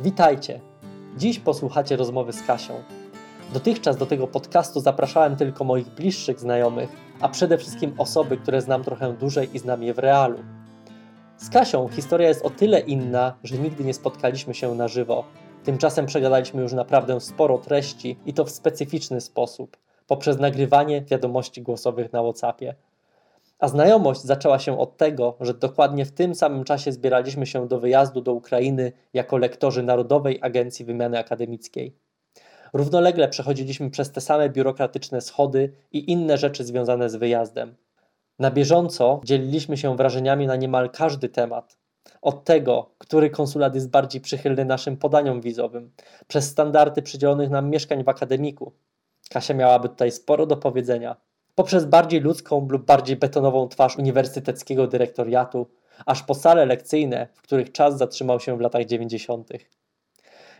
Witajcie! Dziś posłuchacie rozmowy z Kasią. Dotychczas do tego podcastu zapraszałem tylko moich bliższych znajomych, a przede wszystkim osoby, które znam trochę dłużej i znam je w realu. Z Kasią historia jest o tyle inna, że nigdy nie spotkaliśmy się na żywo. Tymczasem przegadaliśmy już naprawdę sporo treści i to w specyficzny sposób, poprzez nagrywanie wiadomości głosowych na WhatsAppie. A znajomość zaczęła się od tego, że dokładnie w tym samym czasie zbieraliśmy się do wyjazdu do Ukrainy jako lektorzy Narodowej Agencji Wymiany Akademickiej. Równolegle przechodziliśmy przez te same biurokratyczne schody i inne rzeczy związane z wyjazdem. Na bieżąco dzieliliśmy się wrażeniami na niemal każdy temat. Od tego, który konsulat jest bardziej przychylny naszym podaniom wizowym, przez standardy przydzielonych nam mieszkań w akademiku. Kasia miałaby tutaj sporo do powiedzenia poprzez bardziej ludzką lub bardziej betonową twarz uniwersyteckiego dyrektoriatu, aż po sale lekcyjne, w których czas zatrzymał się w latach 90.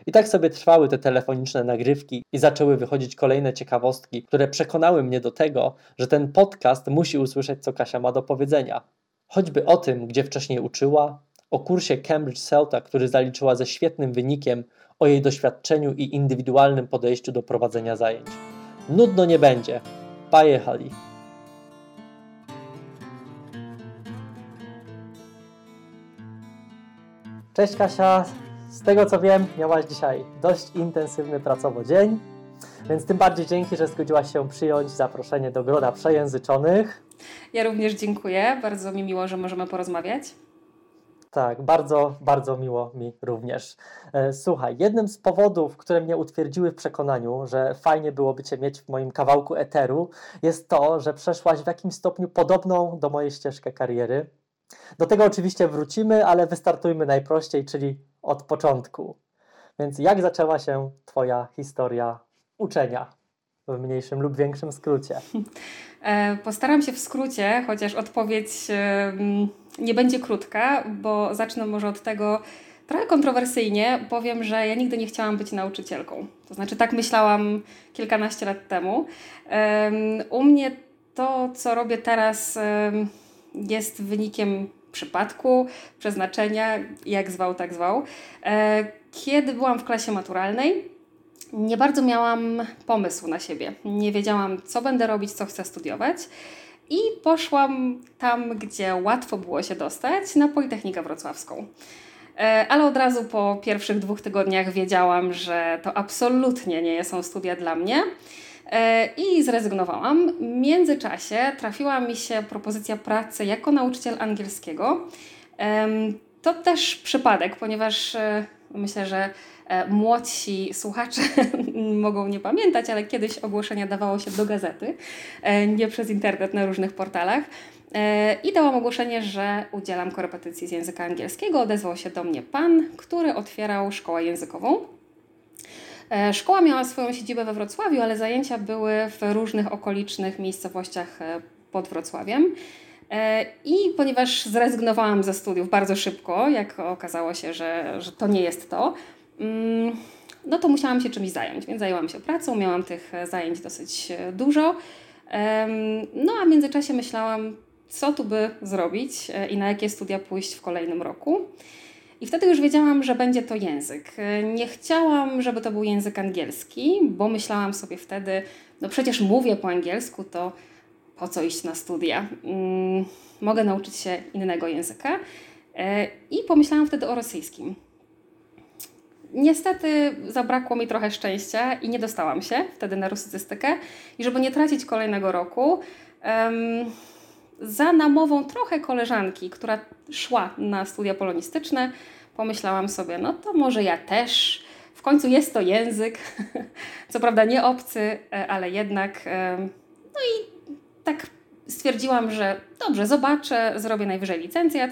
I tak sobie trwały te telefoniczne nagrywki i zaczęły wychodzić kolejne ciekawostki, które przekonały mnie do tego, że ten podcast musi usłyszeć, co Kasia ma do powiedzenia. Choćby o tym, gdzie wcześniej uczyła, o kursie Cambridge Celta, który zaliczyła ze świetnym wynikiem, o jej doświadczeniu i indywidualnym podejściu do prowadzenia zajęć. Nudno nie będzie, Pojechali. Cześć Kasia. Z tego co wiem, miałaś dzisiaj dość intensywny pracowo dzień, więc tym bardziej dzięki, że zgodziłaś się przyjąć zaproszenie do grona przejęzyczonych. Ja również dziękuję. Bardzo mi miło, że możemy porozmawiać. Tak, bardzo, bardzo miło mi również. E, słuchaj, jednym z powodów, które mnie utwierdziły w przekonaniu, że fajnie byłoby Cię mieć w moim kawałku eteru, jest to, że przeszłaś w jakimś stopniu podobną do mojej ścieżkę kariery. Do tego oczywiście wrócimy, ale wystartujmy najprościej, czyli od początku. Więc jak zaczęła się Twoja historia uczenia? W mniejszym lub większym skrócie. E, postaram się w skrócie, chociaż odpowiedź nie będzie krótka, bo zacznę może od tego, trochę kontrowersyjnie powiem, że ja nigdy nie chciałam być nauczycielką. To znaczy, tak myślałam kilkanaście lat temu. U mnie to, co robię teraz, jest wynikiem przypadku, przeznaczenia, jak zwał, tak zwał. E, kiedy byłam w klasie maturalnej, nie bardzo miałam pomysłu na siebie. Nie wiedziałam, co będę robić, co chcę studiować. I poszłam tam, gdzie łatwo było się dostać, na Politechnikę Wrocławską. E, ale od razu po pierwszych dwóch tygodniach wiedziałam, że to absolutnie nie są studia dla mnie e, i zrezygnowałam. W międzyczasie trafiła mi się propozycja pracy jako nauczyciel angielskiego. To też przypadek, ponieważ e, myślę, że młodsi słuchacze mogą nie pamiętać, ale kiedyś ogłoszenia dawało się do gazety, e, nie przez internet na różnych portalach. E, I dałam ogłoszenie, że udzielam korepetycji z języka angielskiego. Odezwał się do mnie pan, który otwierał szkołę językową. Szkoła miała swoją siedzibę we Wrocławiu, ale zajęcia były w różnych okolicznych miejscowościach pod Wrocławiem. I ponieważ zrezygnowałam ze studiów bardzo szybko, jak okazało się, że, że to nie jest to, no to musiałam się czymś zająć, więc zajęłam się pracą, miałam tych e, zajęć dosyć e, dużo. No a w międzyczasie myślałam, co tu by zrobić e, i na jakie studia pójść w kolejnym roku. I wtedy już wiedziałam, że będzie to język. Nie chciałam, żeby to był język angielski, bo myślałam sobie wtedy, no przecież mówię po angielsku, to po co iść na studia? Mm, mogę nauczyć się innego języka. I pomyślałam wtedy o rosyjskim. Niestety zabrakło mi trochę szczęścia i nie dostałam się wtedy na rusycystykę. I żeby nie tracić kolejnego roku, um, za namową trochę koleżanki, która szła na studia polonistyczne, pomyślałam sobie, no to może ja też. W końcu jest to język, co prawda nie obcy, e, ale jednak. No i tak stwierdziłam, że dobrze, zobaczę, zrobię najwyżej licencjat,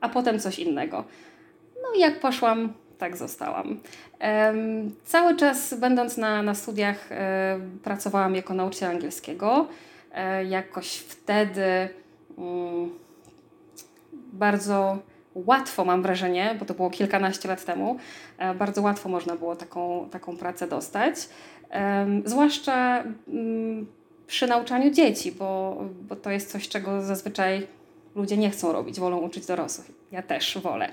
a potem coś innego. No i jak poszłam tak zostałam. Cały czas będąc na, na studiach e, pracowałam jako nauczyciel angielskiego. E, jakoś wtedy mm, bardzo łatwo mam wrażenie, bo to było kilkanaście lat temu, e, bardzo łatwo można było taką, taką pracę dostać. Zwłaszcza mm, przy nauczaniu dzieci, bo, bo to jest coś, czego zazwyczaj ludzie nie chcą robić, wolą uczyć dorosłych. Ja też wolę.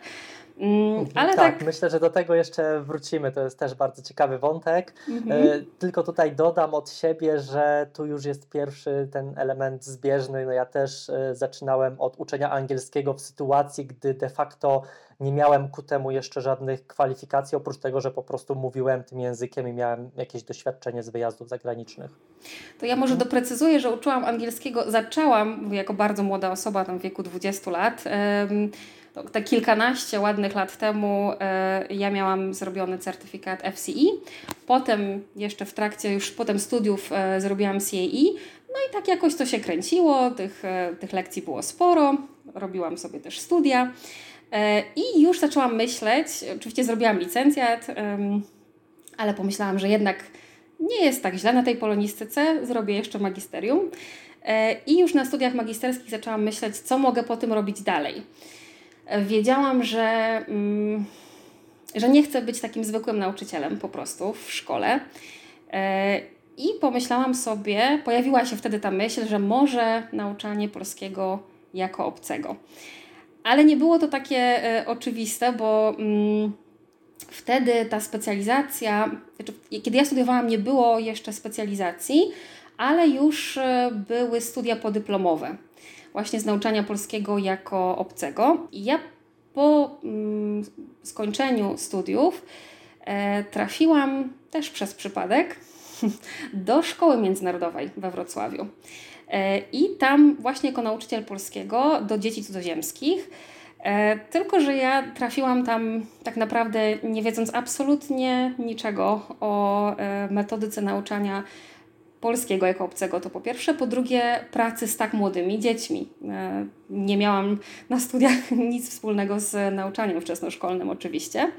Mm, mhm. ale tak, tak, myślę, że do tego jeszcze wrócimy. To jest też bardzo ciekawy wątek. Mhm. E, tylko tutaj dodam od siebie, że tu już jest pierwszy ten element zbieżny. No ja też e, zaczynałem od uczenia angielskiego w sytuacji, gdy de facto nie miałem ku temu jeszcze żadnych kwalifikacji, oprócz tego, że po prostu mówiłem tym językiem i miałem jakieś doświadczenie z wyjazdów zagranicznych. To ja może doprecyzuję, że uczyłam angielskiego, zaczęłam jako bardzo młoda osoba, tam w wieku 20 lat. To, te kilkanaście ładnych lat temu e, ja miałam zrobiony certyfikat FCE. Potem jeszcze w trakcie już potem studiów e, zrobiłam CAE. No i tak jakoś to się kręciło, tych, e, tych lekcji było sporo. Robiłam sobie też studia. I już zaczęłam myśleć, oczywiście zrobiłam licencjat, ale pomyślałam, że jednak nie jest tak źle na tej polonistyce, zrobię jeszcze magisterium. I już na studiach magisterskich zaczęłam myśleć, co mogę po tym robić dalej. E, wiedziałam, że, mm, że nie chcę być takim zwykłym nauczycielem po prostu w szkole. I pomyślałam sobie, pojawiła się wtedy ta myśl, że może nauczanie polskiego jako obcego. Ale nie było to takie e, oczywiste, bo mm, wtedy ta specjalizacja, znaczy, kiedy ja studiowałam, nie było jeszcze specjalizacji, ale już e, były studia podyplomowe, właśnie z nauczania polskiego jako obcego. I ja po mm, skończeniu studiów e, trafiłam też przez przypadek do szkoły międzynarodowej we Wrocławiu. E, I tam właśnie jako nauczyciel polskiego do dzieci cudzoziemskich. E, tylko, że ja trafiłam tam tak naprawdę nie wiedząc absolutnie niczego o metodyce nauczania polskiego jako obcego, to po pierwsze. Po drugie, pracy z tak młodymi dziećmi. Nie miałam na studiach nic wspólnego z nauczaniem wczesnoszkolnym, oczywiście.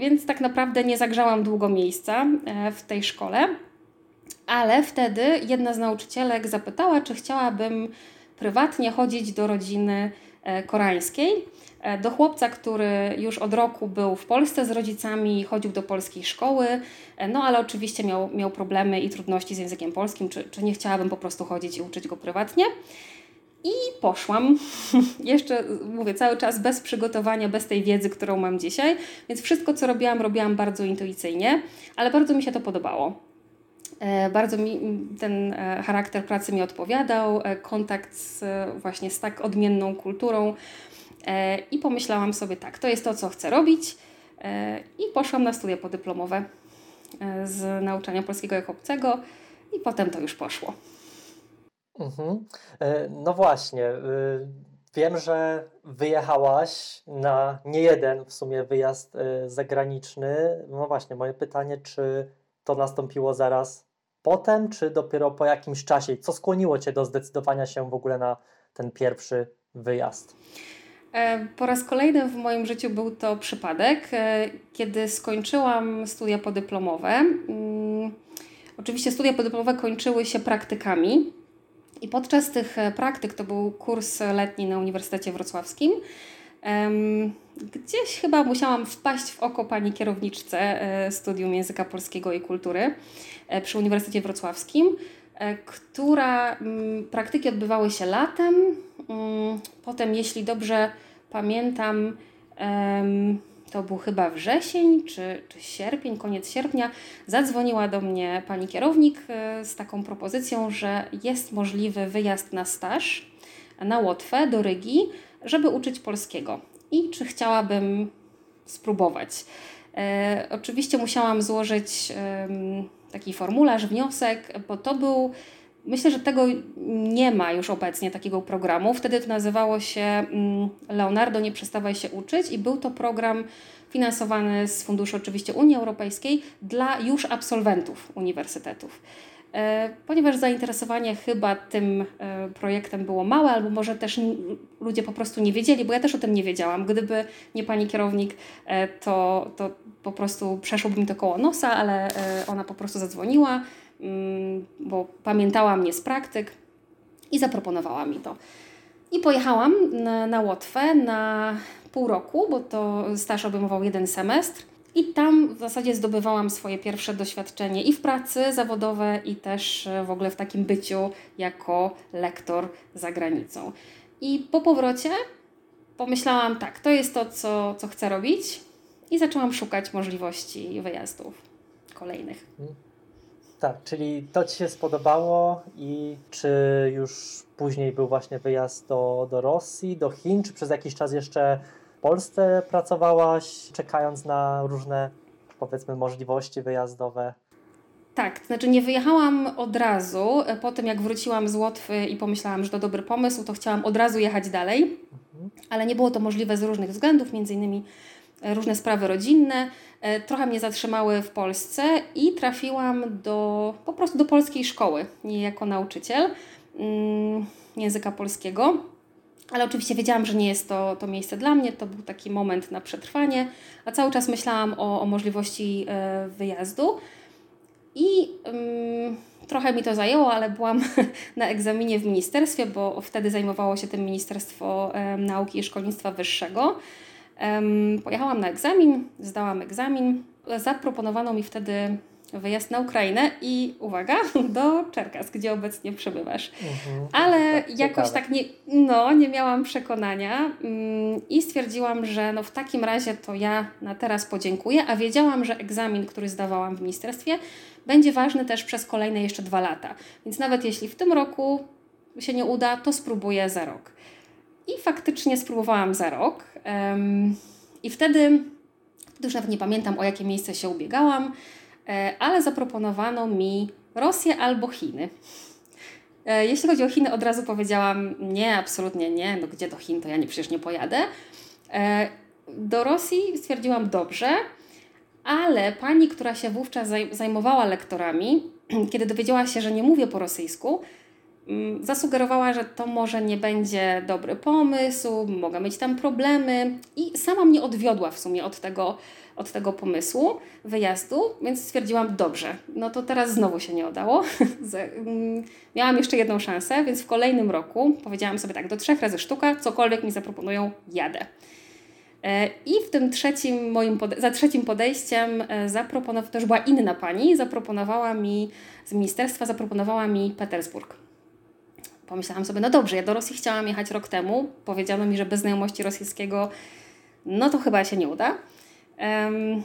Więc tak naprawdę nie zagrzałam długo miejsca w tej szkole. Ale wtedy jedna z nauczycielek zapytała, czy chciałabym prywatnie chodzić do rodziny e, koreańskiej, e, do chłopca, który już od roku był w Polsce z rodzicami, chodził do polskiej szkoły, e, no ale oczywiście miał, miał problemy i trudności z językiem polskim, czy, czy nie chciałabym po prostu chodzić i uczyć go prywatnie. I poszłam, jeszcze mówię, cały czas bez przygotowania, bez tej wiedzy, którą mam dzisiaj, więc wszystko, co robiłam, robiłam bardzo intuicyjnie, ale bardzo mi się to podobało. E, bardzo mi ten e, charakter pracy mi odpowiadał, e, kontakt z, właśnie z tak odmienną kulturą i pomyślałam sobie tak, to jest to, co chcę robić i poszłam na studia podyplomowe z nauczania polskiego jako obcego i potem to już poszło. Mhm. No właśnie, wiem, że wyjechałaś na nie jeden w sumie wyjazd zagraniczny. No właśnie, moje pytanie, czy to nastąpiło zaraz potem, czy dopiero po jakimś czasie? Co skłoniło Cię do zdecydowania się w ogóle na ten pierwszy wyjazd? E, po raz kolejny w moim życiu był to przypadek, e, kiedy skończyłam studia podyplomowe. Mm, oczywiście studia podyplomowe kończyły się praktykami i podczas tych e, praktyk, to był kurs letni na Uniwersytecie Wrocławskim, gdzieś chyba musiałam wpaść w oko pani kierowniczce studium języka polskiego i kultury. E, przy Uniwersytecie Wrocławskim, e, która mm, praktyki odbywały się latem. Mm, potem, jeśli dobrze pamiętam, to był chyba wrzesień czy, czy sierpień, koniec sierpnia, zadzwoniła do mnie pani kierownik e, z taką propozycją, że jest możliwy wyjazd na staż na Łotwę do Rygi, żeby uczyć polskiego i czy chciałabym spróbować. E, oczywiście musiałam złożyć e, taki formularz, wniosek, bo to był. Myślę, że tego nie ma już obecnie takiego programu. Wtedy to nazywało się mm, Leonardo Nie przestawaj się uczyć i był to program finansowany z funduszy oczywiście Unii Europejskiej dla już absolwentów uniwersytetów. E, ponieważ zainteresowanie chyba tym e, projektem było małe, albo może też ludzie po prostu nie wiedzieli, bo ja też o tym nie wiedziałam. Gdyby nie pani kierownik, e, to, to po prostu przeszłoby mi to koło nosa, ale ona po prostu zadzwoniła, mm, bo pamiętała mnie z praktyk i zaproponowała mi to. I pojechałam na, na Łotwę na pół roku, bo to staż obejmował jeden semestr. I tam w zasadzie zdobywałam swoje pierwsze doświadczenie i w pracy zawodowe, i też e, w ogóle w takim byciu jako lektor za granicą. I po powrocie pomyślałam, tak, to jest to, co, co chcę robić i zaczęłam szukać możliwości wyjazdów kolejnych. Mhm. Tak, czyli to Ci się spodobało i czy już później był właśnie wyjazd do, do Rosji, do Chin, czy przez jakiś czas jeszcze w Polsce pracowałaś, czekając na różne, powiedzmy, możliwości wyjazdowe? Tak, to znaczy nie wyjechałam od razu. Po tym, jak wróciłam z Łotwy i pomyślałam, że to dobry pomysł, to chciałam od razu jechać dalej, mhm. ale nie było to możliwe z różnych względów, między innymi e, różne sprawy rodzinne. E, trochę mnie zatrzymały w Polsce i trafiłam do, po prostu do polskiej szkoły jako nauczyciel mm, języka polskiego. Ale oczywiście wiedziałam, że nie jest to, to miejsce dla mnie, to był taki moment na przetrwanie, a cały czas myślałam o, o możliwości e, wyjazdu. I um, trochę mi to zajęło, ale byłam na egzaminie w ministerstwie, bo wtedy zajmowało się tym Ministerstwo um, Nauki i Szkolnictwa Wyższego. Pojechałam na egzamin, zdałam egzamin. Zaproponowano mi wtedy wyjazd na Ukrainę i uwaga, do Czerkas, gdzie obecnie przebywasz. Mhm, Ale tak, jakoś ciekawe. tak nie, no, nie miałam przekonania mm, i stwierdziłam, że no w takim razie to ja na teraz podziękuję, a wiedziałam, że egzamin, który zdawałam w ministerstwie, będzie ważny też przez kolejne jeszcze dwa lata. Więc nawet jeśli w tym roku się nie uda, to spróbuję za rok. I faktycznie spróbowałam za rok. Um, I wtedy, już nawet nie pamiętam o jakie miejsce się ubiegałam, ale zaproponowano mi Rosję albo Chiny. E, jeśli chodzi o Chiny, od razu powiedziałam nie, absolutnie nie, no gdzie do Chin, to ja nie, przecież nie pojadę. E, do Rosji stwierdziłam dobrze, ale pani, która się wówczas zajmowała lektorami, kiedy dowiedziała się, że nie mówię po rosyjsku, mm, zasugerowała, że to może nie będzie dobry pomysł, mogę mieć tam problemy i sama mnie odwiodła w sumie od tego, od tego pomysłu wyjazdu, więc stwierdziłam, dobrze, no to teraz znowu się nie udało. Mm, miałam jeszcze jedną szansę, więc w kolejnym roku powiedziałam sobie tak, do trzech razy sztuka, cokolwiek mi zaproponują, jadę. E, I w tym trzecim moim, za trzecim podejściem e, zaproponowała, to już była inna pani, zaproponowała mi z ministerstwa, zaproponowała mi Petersburg. Pomyślałam sobie, no dobrze, ja do Rosji chciałam jechać rok temu. Powiedziano mi, że bez znajomości rosyjskiego, no to chyba się nie uda. Um,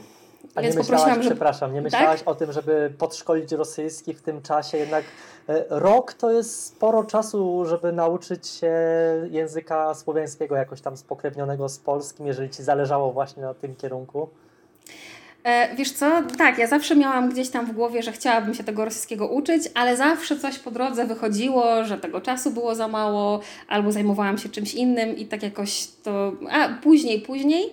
a nie myślałaś, przepraszam, nie myślałaś tak? o tym, żeby podszkolić rosyjski w tym czasie, jednak e, rok to jest sporo czasu, żeby nauczyć się języka słowiańskiego jakoś tam spokrewnionego z polskim, jeżeli Ci zależało właśnie na tym kierunku. E, wiesz co, tak, ja zawsze miałam gdzieś tam w głowie, że chciałabym się tego rosyjskiego uczyć, ale zawsze coś po drodze wychodziło, że tego czasu było za mało, albo zajmowałam się czymś innym i tak jakoś to, a później, później.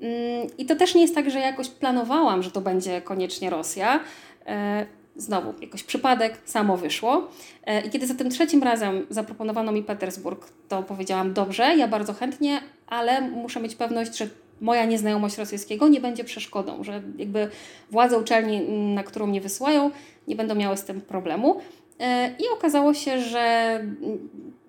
Mm, I to też nie jest tak, że jakoś planowałam, że to będzie koniecznie Rosja. E, znowu, jakoś przypadek, samo wyszło. E, I kiedy za tym trzecim razem zaproponowano mi Petersburg, to powiedziałam: Dobrze, ja bardzo chętnie, ale muszę mieć pewność, że moja nieznajomość rosyjskiego nie będzie przeszkodą, że jakby władze uczelni, na którą mnie wysyłają, nie będą miały z tym problemu. E, I okazało się, że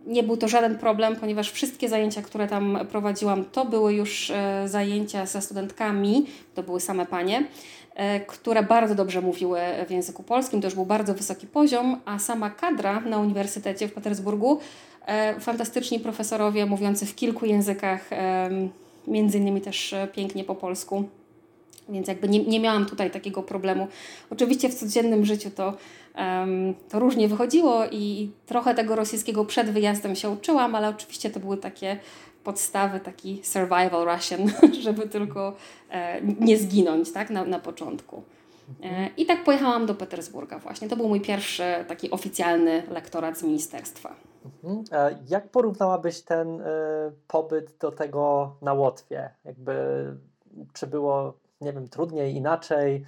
nie był to żaden problem, ponieważ wszystkie zajęcia, które tam prowadziłam, to były już e, zajęcia ze studentkami, to były same panie, e, które bardzo dobrze mówiły w języku polskim, to już był bardzo wysoki poziom, a sama kadra na Uniwersytecie w Petersburgu, e, fantastyczni profesorowie mówiący w kilku językach, między innymi też pięknie po polsku. Więc jakby nie, nie miałam tutaj takiego problemu. Oczywiście w codziennym życiu to to różnie wychodziło i trochę tego rosyjskiego przed wyjazdem się uczyłam, ale oczywiście to były takie podstawy, taki survival Russian, żeby tylko e, nie zginąć tak, na, na początku. E, I tak pojechałam do Petersburga właśnie. To był mój pierwszy taki oficjalny lektorat z ministerstwa. Mhm. Jak porównałabyś ten pobyt do tego na Łotwie? Jakby, czy było, nie wiem, trudniej, inaczej?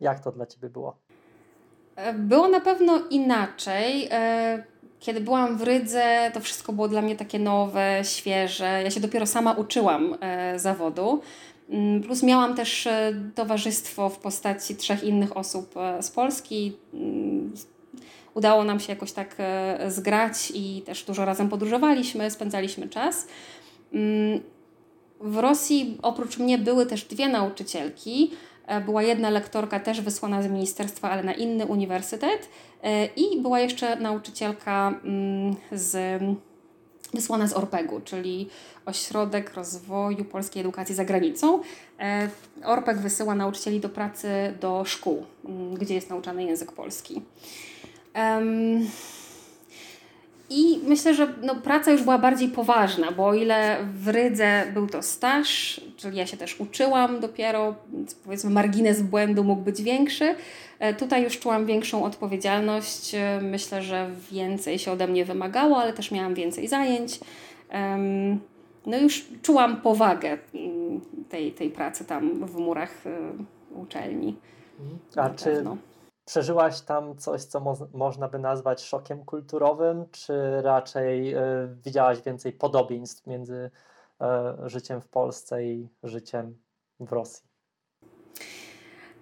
Jak to dla Ciebie było? E, było na pewno inaczej. E, kiedy byłam w Rydze, to wszystko było dla mnie takie nowe, świeże. Ja się dopiero sama uczyłam e, zawodu. Mm, plus miałam też towarzystwo w postaci trzech innych osób z Polski. Mm, udało nam się jakoś tak zgrać i też dużo razem podróżowaliśmy, spędzaliśmy czas. Mm, w Rosji oprócz mnie były też dwie nauczycielki. E, była jedna lektorka też wysłana z ministerstwa, ale na inny uniwersytet. E, I była jeszcze nauczycielka mm, z wysłana z Orpegu, czyli Ośrodek Rozwoju Polskiej Edukacji za Granicą. E, Orpeg wysyła nauczycieli do pracy do szkół, mm, gdzie jest nauczany język polski. I myślę, że no, praca już była bardziej poważna, bo o ile w Rydze był to staż, czyli ja się też uczyłam dopiero, więc powiedzmy margines błędu mógł być większy, e, tutaj już czułam większą odpowiedzialność. E, myślę, że więcej się ode mnie wymagało, ale też miałam więcej zajęć. No już czułam powagę mm, tej, tej pracy tam w murach e, uczelni. A czy pewno. Przeżyłaś tam coś, co mo można by nazwać szokiem kulturowym, czy raczej y, widziałaś więcej podobieństw między y, życiem w Polsce i życiem w Rosji?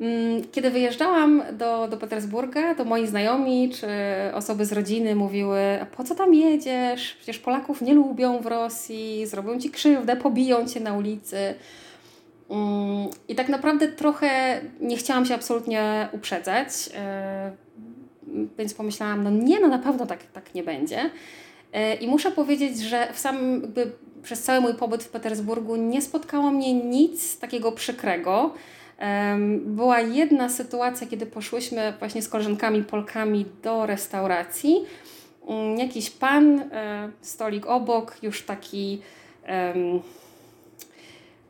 Mm, kiedy wyjeżdżałam do, do Petersburga, to moi znajomi czy osoby z rodziny mówiły: po co tam jedziesz? Przecież Polaków nie lubią w Rosji, zrobią ci krzywdę, pobiją cię na ulicy. Mm, I tak naprawdę trochę nie chciałam się absolutnie uprzedzać, e, więc pomyślałam, no nie, no na pewno tak, tak nie będzie. E, I muszę powiedzieć, że w jakby przez cały mój pobyt w Petersburgu nie spotkało mnie nic takiego przykrego. Była jedna sytuacja, kiedy poszłyśmy właśnie z koleżankami Polkami do restauracji. Mm, jakiś pan, e, stolik obok, już taki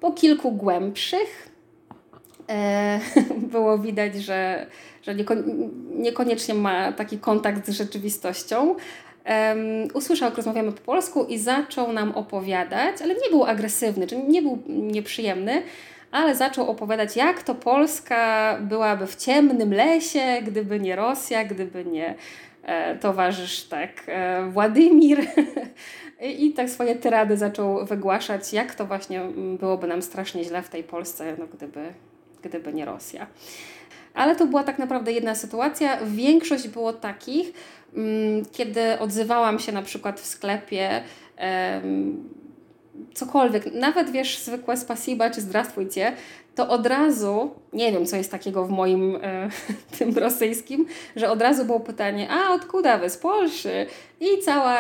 po kilku głębszych e, było widać, że, że niekoniecznie ma taki kontakt z rzeczywistością. Um, usłyszał, jak rozmawiamy po polsku i zaczął nam opowiadać, ale nie był agresywny, czyli nie był nieprzyjemny, ale zaczął opowiadać, jak to Polska byłaby w ciemnym lesie, gdyby nie Rosja, gdyby nie e, towarzysz tak e, Władimir. I tak swoje tyrady zaczął wygłaszać, jak to właśnie mm, byłoby nam strasznie źle w tej Polsce, no, gdyby, gdyby nie Rosja. Ale to była tak naprawdę jedna sytuacja. Większość było takich, mm, kiedy odzywałam się na przykład w sklepie, cokolwiek, nawet wiesz, zwykłe spasiba czy zdrastwujcie, to od razu, nie wiem co jest takiego w moim e, tym rosyjskim, że od razu było pytanie, a odkuda wy z Polszy? I cała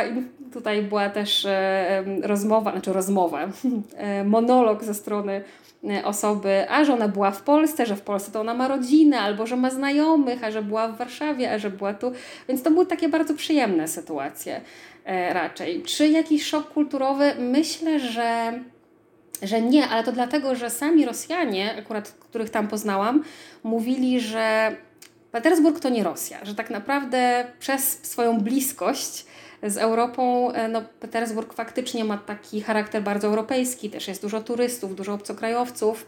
tutaj była też e, rozmowa, znaczy rozmowa, e, monolog ze strony e, osoby, a że ona była w Polsce, że w Polsce to ona ma rodzinę, albo że ma znajomych, a że była w Warszawie, a że była tu. Więc to były takie bardzo przyjemne sytuacje raczej. Czy jakiś szok kulturowy? Myślę, że że nie, ale to dlatego, że sami Rosjanie, akurat których tam poznałam, mówili, że Petersburg to nie Rosja, że tak naprawdę przez swoją bliskość z Europą, e, no Petersburg faktycznie ma taki charakter bardzo europejski, też jest dużo turystów, dużo obcokrajowców.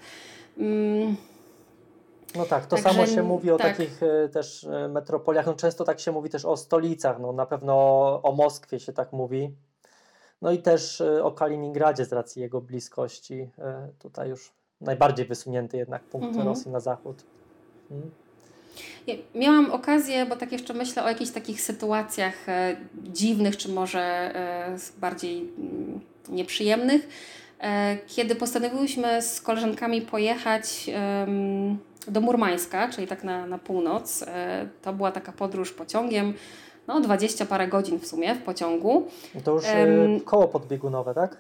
Mm. No tak, to Także, samo się mówi o tak. takich e, też e, metropoliach. No często tak się mówi też o stolicach. No na pewno o Moskwie się tak mówi. No i też o Kaliningradzie z racji jego bliskości. Tutaj już najbardziej wysunięty jednak punkt mhm. Rosji na zachód. Hmm. Miałam okazję, bo tak jeszcze myślę o jakichś takich sytuacjach e, dziwnych, czy może e, bardziej mm, nieprzyjemnych, e, kiedy postanowiłyśmy z koleżankami pojechać do Murmańska, czyli tak na, na północ. To była taka podróż pociągiem, no 20 parę godzin w sumie w pociągu. To już um, koło podbiegunowe, tak?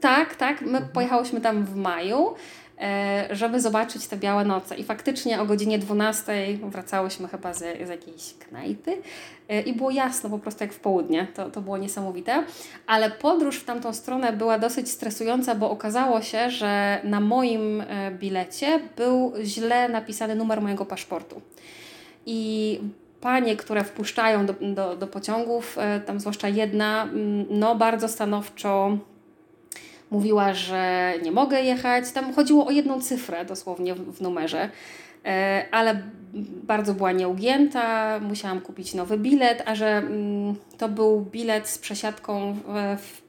Tak, tak. My mhm. pojechałyśmy tam w maju. E, żeby zobaczyć te białe noce. I faktycznie o godzinie 12 wracałyśmy chyba z, z jakiejś knajpy e, i było jasno po prostu jak w południe. To, to było niesamowite. Ale podróż w tamtą stronę była dosyć stresująca, bo okazało się, że na moim e, bilecie był źle napisany numer mojego paszportu. I panie, które wpuszczają do, do, do pociągów, tam zwłaszcza jedna, mm, no bardzo stanowczo mówiła, że nie mogę jechać. Tam chodziło o jedną cyfrę dosłownie w, numerze, e, ale bardzo była nieugięta. Musiałam kupić nowy bilet, a że mm, to był bilet z przesiadką w, w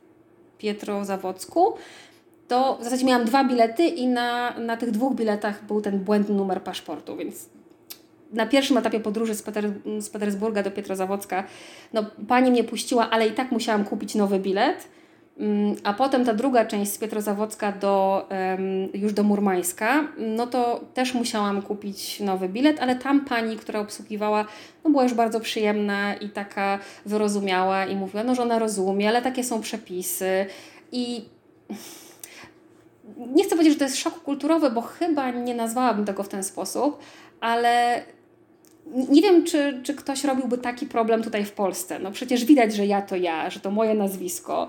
Pietrozawocku, to w zasadzie miałam dwa bilety i na, na tych dwóch biletach był ten błędny numer paszportu, więc na pierwszym etapie podróży z, Peter, z Petersburga do Pietrozawocka, no pani mnie puściła, ale i tak musiałam kupić nowy bilet. Mm, a potem ta druga część z Pietrozawocka do, już do Murmańska, no to też musiałam kupić nowy bilet, ale tam pani, która obsługiwała, no była już bardzo przyjemna i taka wyrozumiała i mówiła, no, że ona rozumie, ale takie są przepisy. I nie chcę powiedzieć, że to jest szok kulturowy, bo chyba nie nazwałabym tego w ten sposób, ale nie wiem, czy, czy ktoś robiłby taki problem tutaj w Polsce. No przecież widać, że ja to ja, że to moje nazwisko.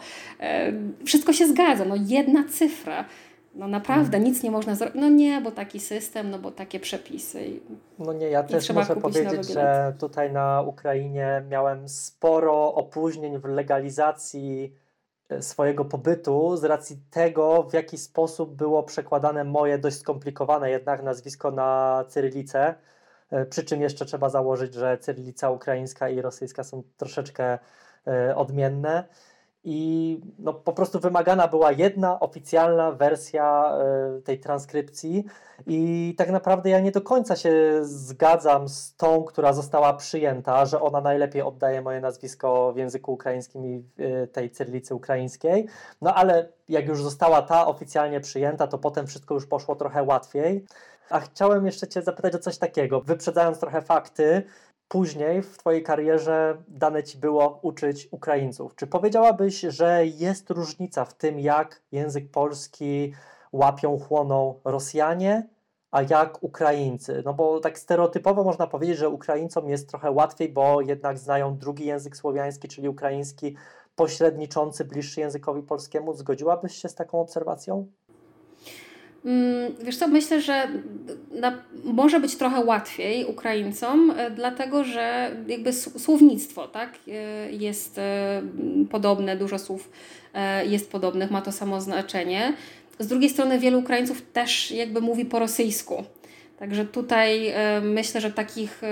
Wszystko się zgadza, no jedna cyfra. No naprawdę, nic nie można zrobić. No nie, bo taki system, no bo takie przepisy. No nie, ja też muszę powiedzieć, że tutaj na Ukrainie miałem sporo opóźnień w legalizacji e, swojego pobytu z racji tego, w jaki sposób było przekładane moje dość skomplikowane jednak nazwisko na cyrylicę przy czym jeszcze trzeba założyć, że cyrylica ukraińska i rosyjska są troszeczkę e, odmienne. I no, po prostu wymagana była jedna oficjalna wersja e, tej transkrypcji, i tak naprawdę ja nie do końca się zgadzam z tą, która została przyjęta, że ona najlepiej oddaje moje nazwisko w języku ukraińskim i tej cyrylicy ukraińskiej. No ale jak już została ta oficjalnie przyjęta, to potem wszystko już poszło trochę łatwiej. A chciałem jeszcze Cię zapytać o coś takiego, wyprzedzając trochę fakty. Później w Twojej karierze dane Ci było uczyć Ukraińców. Czy powiedziałabyś, że jest różnica w tym, jak język polski łapią, chłoną Rosjanie, a jak Ukraińcy? No bo tak stereotypowo można powiedzieć, że Ukraińcom jest trochę łatwiej, bo jednak znają drugi język słowiański, czyli ukraiński, pośredniczący, bliższy językowi polskiemu. Zgodziłabyś się z taką obserwacją? Mm, wiesz co, myślę, że na, może być trochę łatwiej Ukraińcom, e, dlatego że jakby słownictwo tak, e, jest e, podobne, dużo słów jest podobnych, ma to samo znaczenie. Z drugiej strony wielu Ukraińców też jakby mówi po rosyjsku. Także tutaj myślę, że takich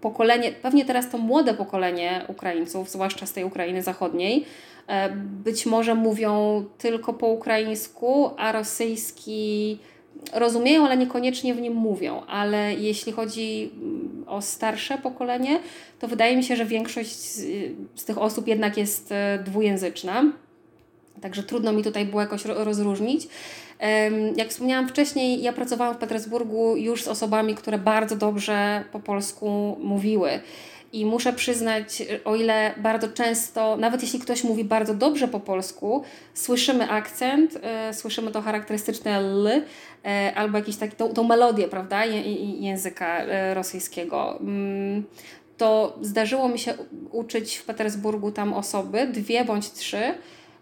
pokolenie, pewnie teraz to młode pokolenie Ukraińców, zwłaszcza z tej Ukrainy zachodniej, być może mówią tylko po ukraińsku, a rosyjski rozumieją, ale niekoniecznie w nim mówią. Ale jeśli chodzi mm, o starsze pokolenie, to wydaje mi się, że większość z, z tych osób jednak jest e, dwujęzyczna. Także trudno mi tutaj było jakoś rozróżnić. Jak wspomniałam wcześniej, ja pracowałam w Petersburgu już z osobami, które bardzo dobrze po polsku mówiły. I muszę przyznać, o ile bardzo często, nawet jeśli ktoś mówi bardzo dobrze po polsku, słyszymy akcent, y, słyszymy to charakterystyczne L y, albo taki, tą, tą melodię, prawda, języka y, rosyjskiego. Mm, to zdarzyło mi się uczyć w Petersburgu tam osoby, dwie bądź trzy.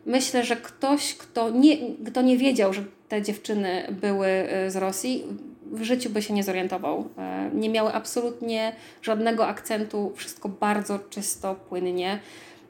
Myślę, że ktoś, kto nie, kto nie wiedział, że te dziewczyny były z Rosji, w życiu by się nie zorientował. E, nie miały absolutnie żadnego akcentu, wszystko bardzo czysto, płynnie.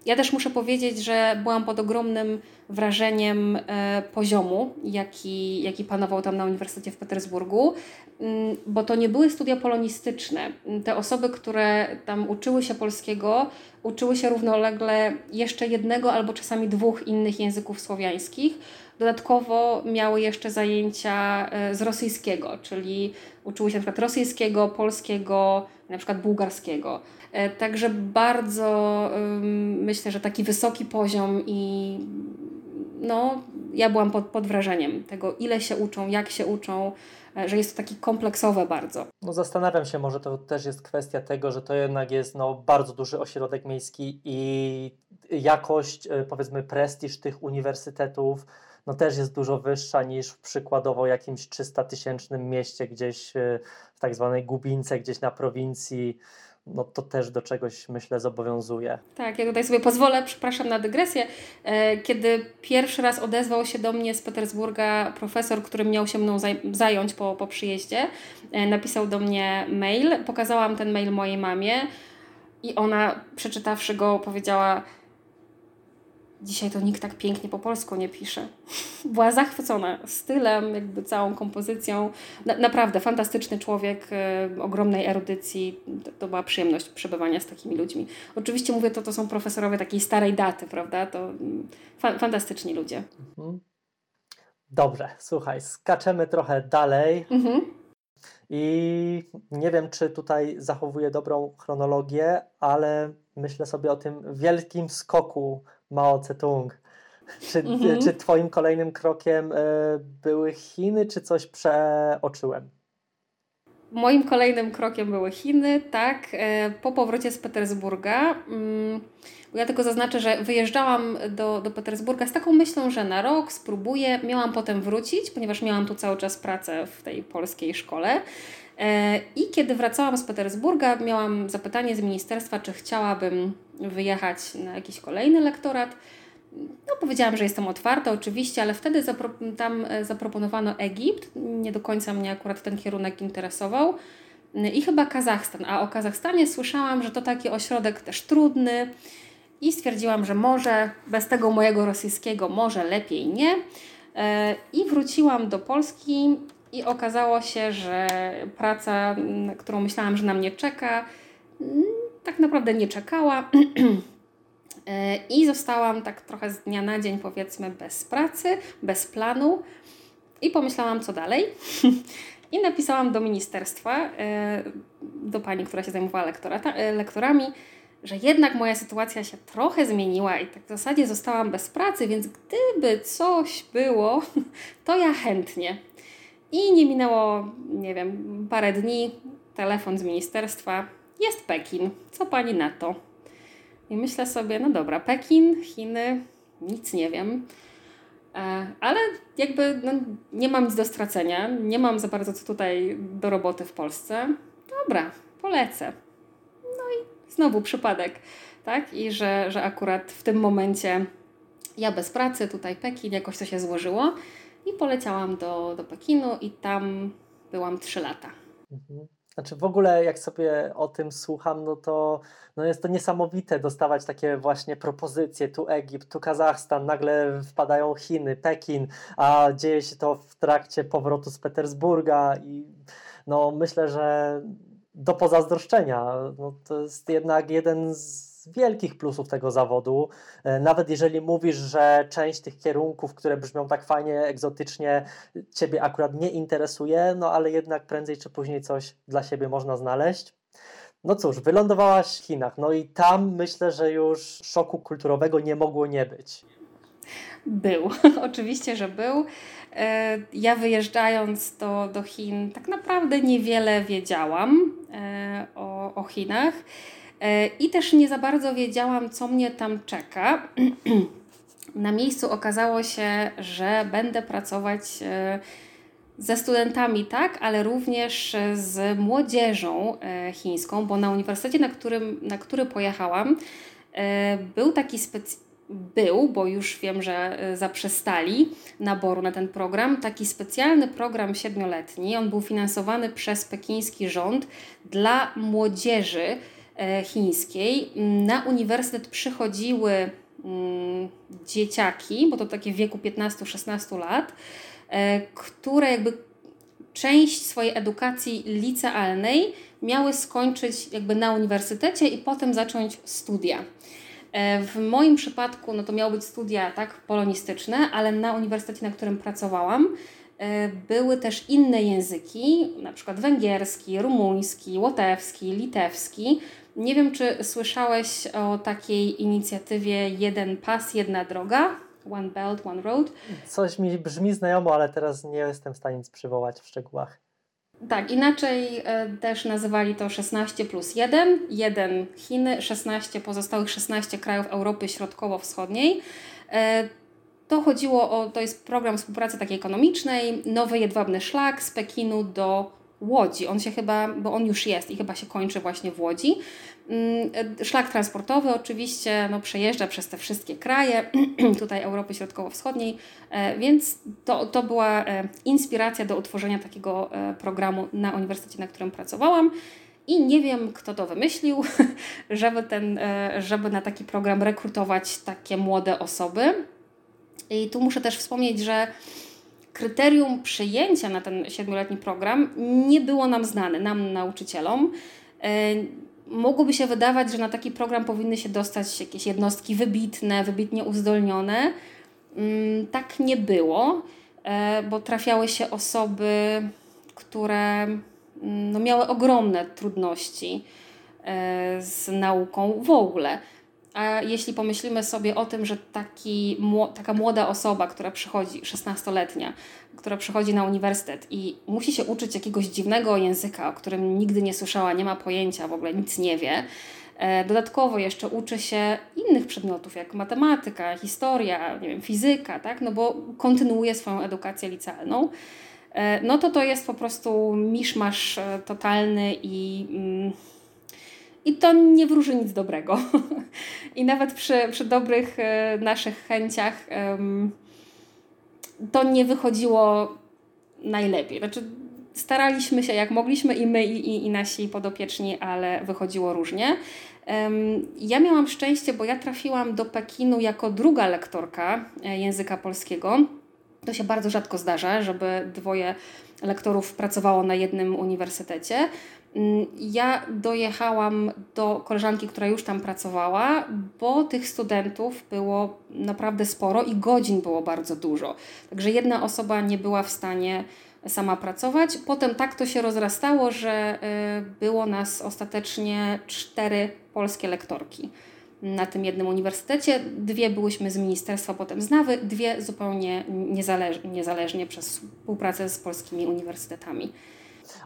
Ja też muszę powiedzieć, że byłam pod ogromnym wrażeniem e, poziomu, jaki, jaki panował tam na Uniwersytecie w Petersburgu, mm, bo to nie były studia polonistyczne. Te osoby, które tam uczyły się polskiego, uczyły się równolegle jeszcze jednego albo czasami dwóch innych języków słowiańskich Dodatkowo miały jeszcze zajęcia e, z rosyjskiego, czyli uczyły się na przykład rosyjskiego, polskiego, na przykład bułgarskiego. E, także bardzo myślę, że taki wysoki poziom i no, ja byłam pod, pod wrażeniem tego, ile się uczą, jak się uczą, e, że jest to taki kompleksowe bardzo. No zastanawiam się, może to też jest kwestia tego, że to jednak jest no, bardzo duży ośrodek miejski i jakość, powiedzmy prestiż tych uniwersytetów no też jest dużo wyższa niż przykładowo jakimś 300-tysięcznym mieście gdzieś e, w tak zwanej Gubince, gdzieś na prowincji no to też do czegoś myślę zobowiązuje. Tak, ja tutaj sobie pozwolę, przepraszam na dygresję. E, kiedy pierwszy raz odezwał się do mnie z Petersburga profesor, który miał się mną zająć po, po przyjeździe, e, napisał do mnie mail, pokazałam ten mail mojej mamie i ona przeczytawszy go powiedziała Dzisiaj to nikt tak pięknie po polsku nie pisze. Była zachwycona stylem, jakby całą kompozycją. Na, naprawdę fantastyczny człowiek, y, ogromnej erudycji. To, to, była przyjemność przebywania z takimi ludźmi. Oczywiście mówię to, to są profesorowie takiej starej daty, prawda? To mm, fa fantastyczni ludzie. Mhm. Dobrze, słuchaj, skaczemy trochę dalej. Mhm. I nie wiem, czy tutaj zachowuję dobrą chronologię, ale myślę sobie o tym wielkim skoku Mao Tse-tung. Czy, mhm. czy Twoim kolejnym krokiem y, były Chiny, czy coś przeoczyłem? Moim kolejnym krokiem były Chiny, tak. E, po powrocie z Petersburga, mm, ja tylko zaznaczę, że wyjeżdżałam do, do Petersburga z taką myślą, że na rok spróbuję. Miałam potem wrócić, ponieważ miałam tu cały czas pracę w tej polskiej szkole. E, I kiedy wracałam z Petersburga, miałam zapytanie z ministerstwa, czy chciałabym wyjechać na jakiś kolejny lektorat. No, powiedziałam, że jestem otwarta oczywiście, ale wtedy zapro- tam e, zaproponowano Egipt. Nie do końca mnie akurat ten kierunek interesował. I chyba Kazachstan. A o Kazachstanie słyszałam, że to taki ośrodek też trudny. I stwierdziłam, że może bez tego mojego rosyjskiego, może lepiej nie. E, I wróciłam do Polski i okazało się, że praca, którą myślałam, że na mnie czeka, tak naprawdę nie czekała. E, I zostałam tak trochę z dnia na dzień, powiedzmy, bez pracy, bez planu. I pomyślałam, co dalej. I napisałam do ministerstwa, e, do pani, która się zajmowała lektorata, e, lektorami, że jednak moja sytuacja się trochę zmieniła i tak w zasadzie zostałam bez pracy, więc gdyby coś było, to ja chętnie. I nie minęło, nie wiem, parę dni, telefon z ministerstwa, jest Pekin, co pani na to? I myślę sobie, no dobra, Pekin, Chiny, nic nie wiem. E, ale jakby no, nie mam nic do stracenia, nie mam za bardzo co tutaj do roboty w Polsce. Dobra, polecę. No i znowu przypadek, tak? I że, że akurat w tym momencie ja bez pracy, tutaj Pekin, jakoś to się złożyło. I poleciałam do, do Pekinu i tam byłam trzy lata. Mhm. Znaczy w ogóle jak sobie o tym słucham, no to no jest to niesamowite dostawać takie właśnie propozycje, tu Egipt, tu Kazachstan, nagle wpadają Chiny, Pekin, a dzieje się to w trakcie powrotu z Petersburga i no myślę, że do pozazdroszczenia. No to jest jednak jeden z z wielkich plusów tego zawodu. E, nawet jeżeli mówisz, że część tych kierunków, które brzmią tak fajnie, egzotycznie, Ciebie akurat nie interesuje, no ale jednak prędzej czy później coś dla siebie można znaleźć. No cóż, wylądowałaś w Chinach, no i tam myślę, że już szoku kulturowego nie mogło nie być. Był, oczywiście, że był. E, ja wyjeżdżając do, do Chin, tak naprawdę niewiele wiedziałam e, o, o Chinach. E, I też nie za bardzo wiedziałam, co mnie tam czeka. Na miejscu okazało się, że będę pracować e, ze studentami, tak, ale również z młodzieżą e, chińską, bo na uniwersytecie, na, którym, na który pojechałam, był taki specjalny był, bo już wiem, że zaprzestali naboru na ten program, taki specjalny program siedmioletni. On był finansowany przez pekiński rząd dla młodzieży chińskiej. Na uniwersytet przychodziły mm, dzieciaki, bo to takie w wieku 15-16 lat, e, które jakby część swojej edukacji licealnej miały skończyć jakby na uniwersytecie i potem zacząć studia. E, w moim przypadku no to miały być studia tak polonistyczne, ale na uniwersytecie, na którym pracowałam, były też inne języki, na przykład węgierski, rumuński, łotewski, litewski, nie wiem, czy słyszałeś o takiej inicjatywie Jeden Pas, Jedna Droga? One Belt, One Road. Coś mi brzmi znajomo, ale teraz nie jestem w stanie nic przywołać w szczegółach. Tak, inaczej e, też nazywali to 16 plus 1. 1 Chiny, 16 pozostałych 16 krajów Europy Środkowo-Wschodniej. E, to chodziło o, to jest program współpracy takiej ekonomicznej, nowy jedwabny szlak z Pekinu do Łodzi. On się chyba, bo on już jest i chyba się kończy właśnie w Łodzi. Mm, szlak transportowy oczywiście no, przejeżdża przez te wszystkie kraje, tutaj Europy Środkowo-Wschodniej, e, więc to, to była e, inspiracja do utworzenia takiego e, programu na uniwersytecie, na którym pracowałam. I nie wiem, kto to wymyślił, żeby, ten, żeby na taki program rekrutować takie młode osoby. I tu muszę też wspomnieć, że kryterium przyjęcia na ten siedmioletni program nie było nam znane, nam nauczycielom. E, mogłoby się wydawać, że na taki program powinny się dostać jakieś jednostki wybitne, wybitnie uzdolnione. Mm, tak nie było, e, bo trafiały się osoby, które mm, no, miały ogromne trudności e, z nauką w ogóle. A jeśli pomyślimy sobie o tym, że taki, taka młoda osoba, która przychodzi, 16-letnia, która przychodzi na uniwersytet i musi się uczyć jakiegoś dziwnego języka, o którym nigdy nie słyszała, nie ma pojęcia, w ogóle nic nie wie, e, Dodatkowo jeszcze uczy się innych przedmiotów, jak matematyka, historia, nie wiem, fizyka, tak? no bo kontynuuje swoją edukację licealną. E, no to to jest po prostu miszmasz e, totalny i, mm, i to nie wróży nic dobrego. I nawet przy, przy dobrych e, naszych chęciach to nie wychodziło najlepiej. Znaczy, staraliśmy się jak mogliśmy i my, i, i nasi podopieczni, ale wychodziło różnie. Ja miałam szczęście, bo ja trafiłam do Pekinu jako druga lektorka języka polskiego to się bardzo rzadko zdarza, żeby dwoje lektorów pracowało na jednym uniwersytecie. Mm, ja dojechałam do koleżanki, która już tam pracowała, bo tych studentów było naprawdę sporo i godzin było bardzo dużo. Także jedna osoba nie była w stanie sama pracować. Potem tak to się rozrastało, że y, było nas ostatecznie cztery polskie lektorki na tym jednym uniwersytecie. Dwie byłyśmy z ministerstwa, potem z NAWY, dwie zupełnie niezależ niezależnie przez współpracę z polskimi uniwersytetami.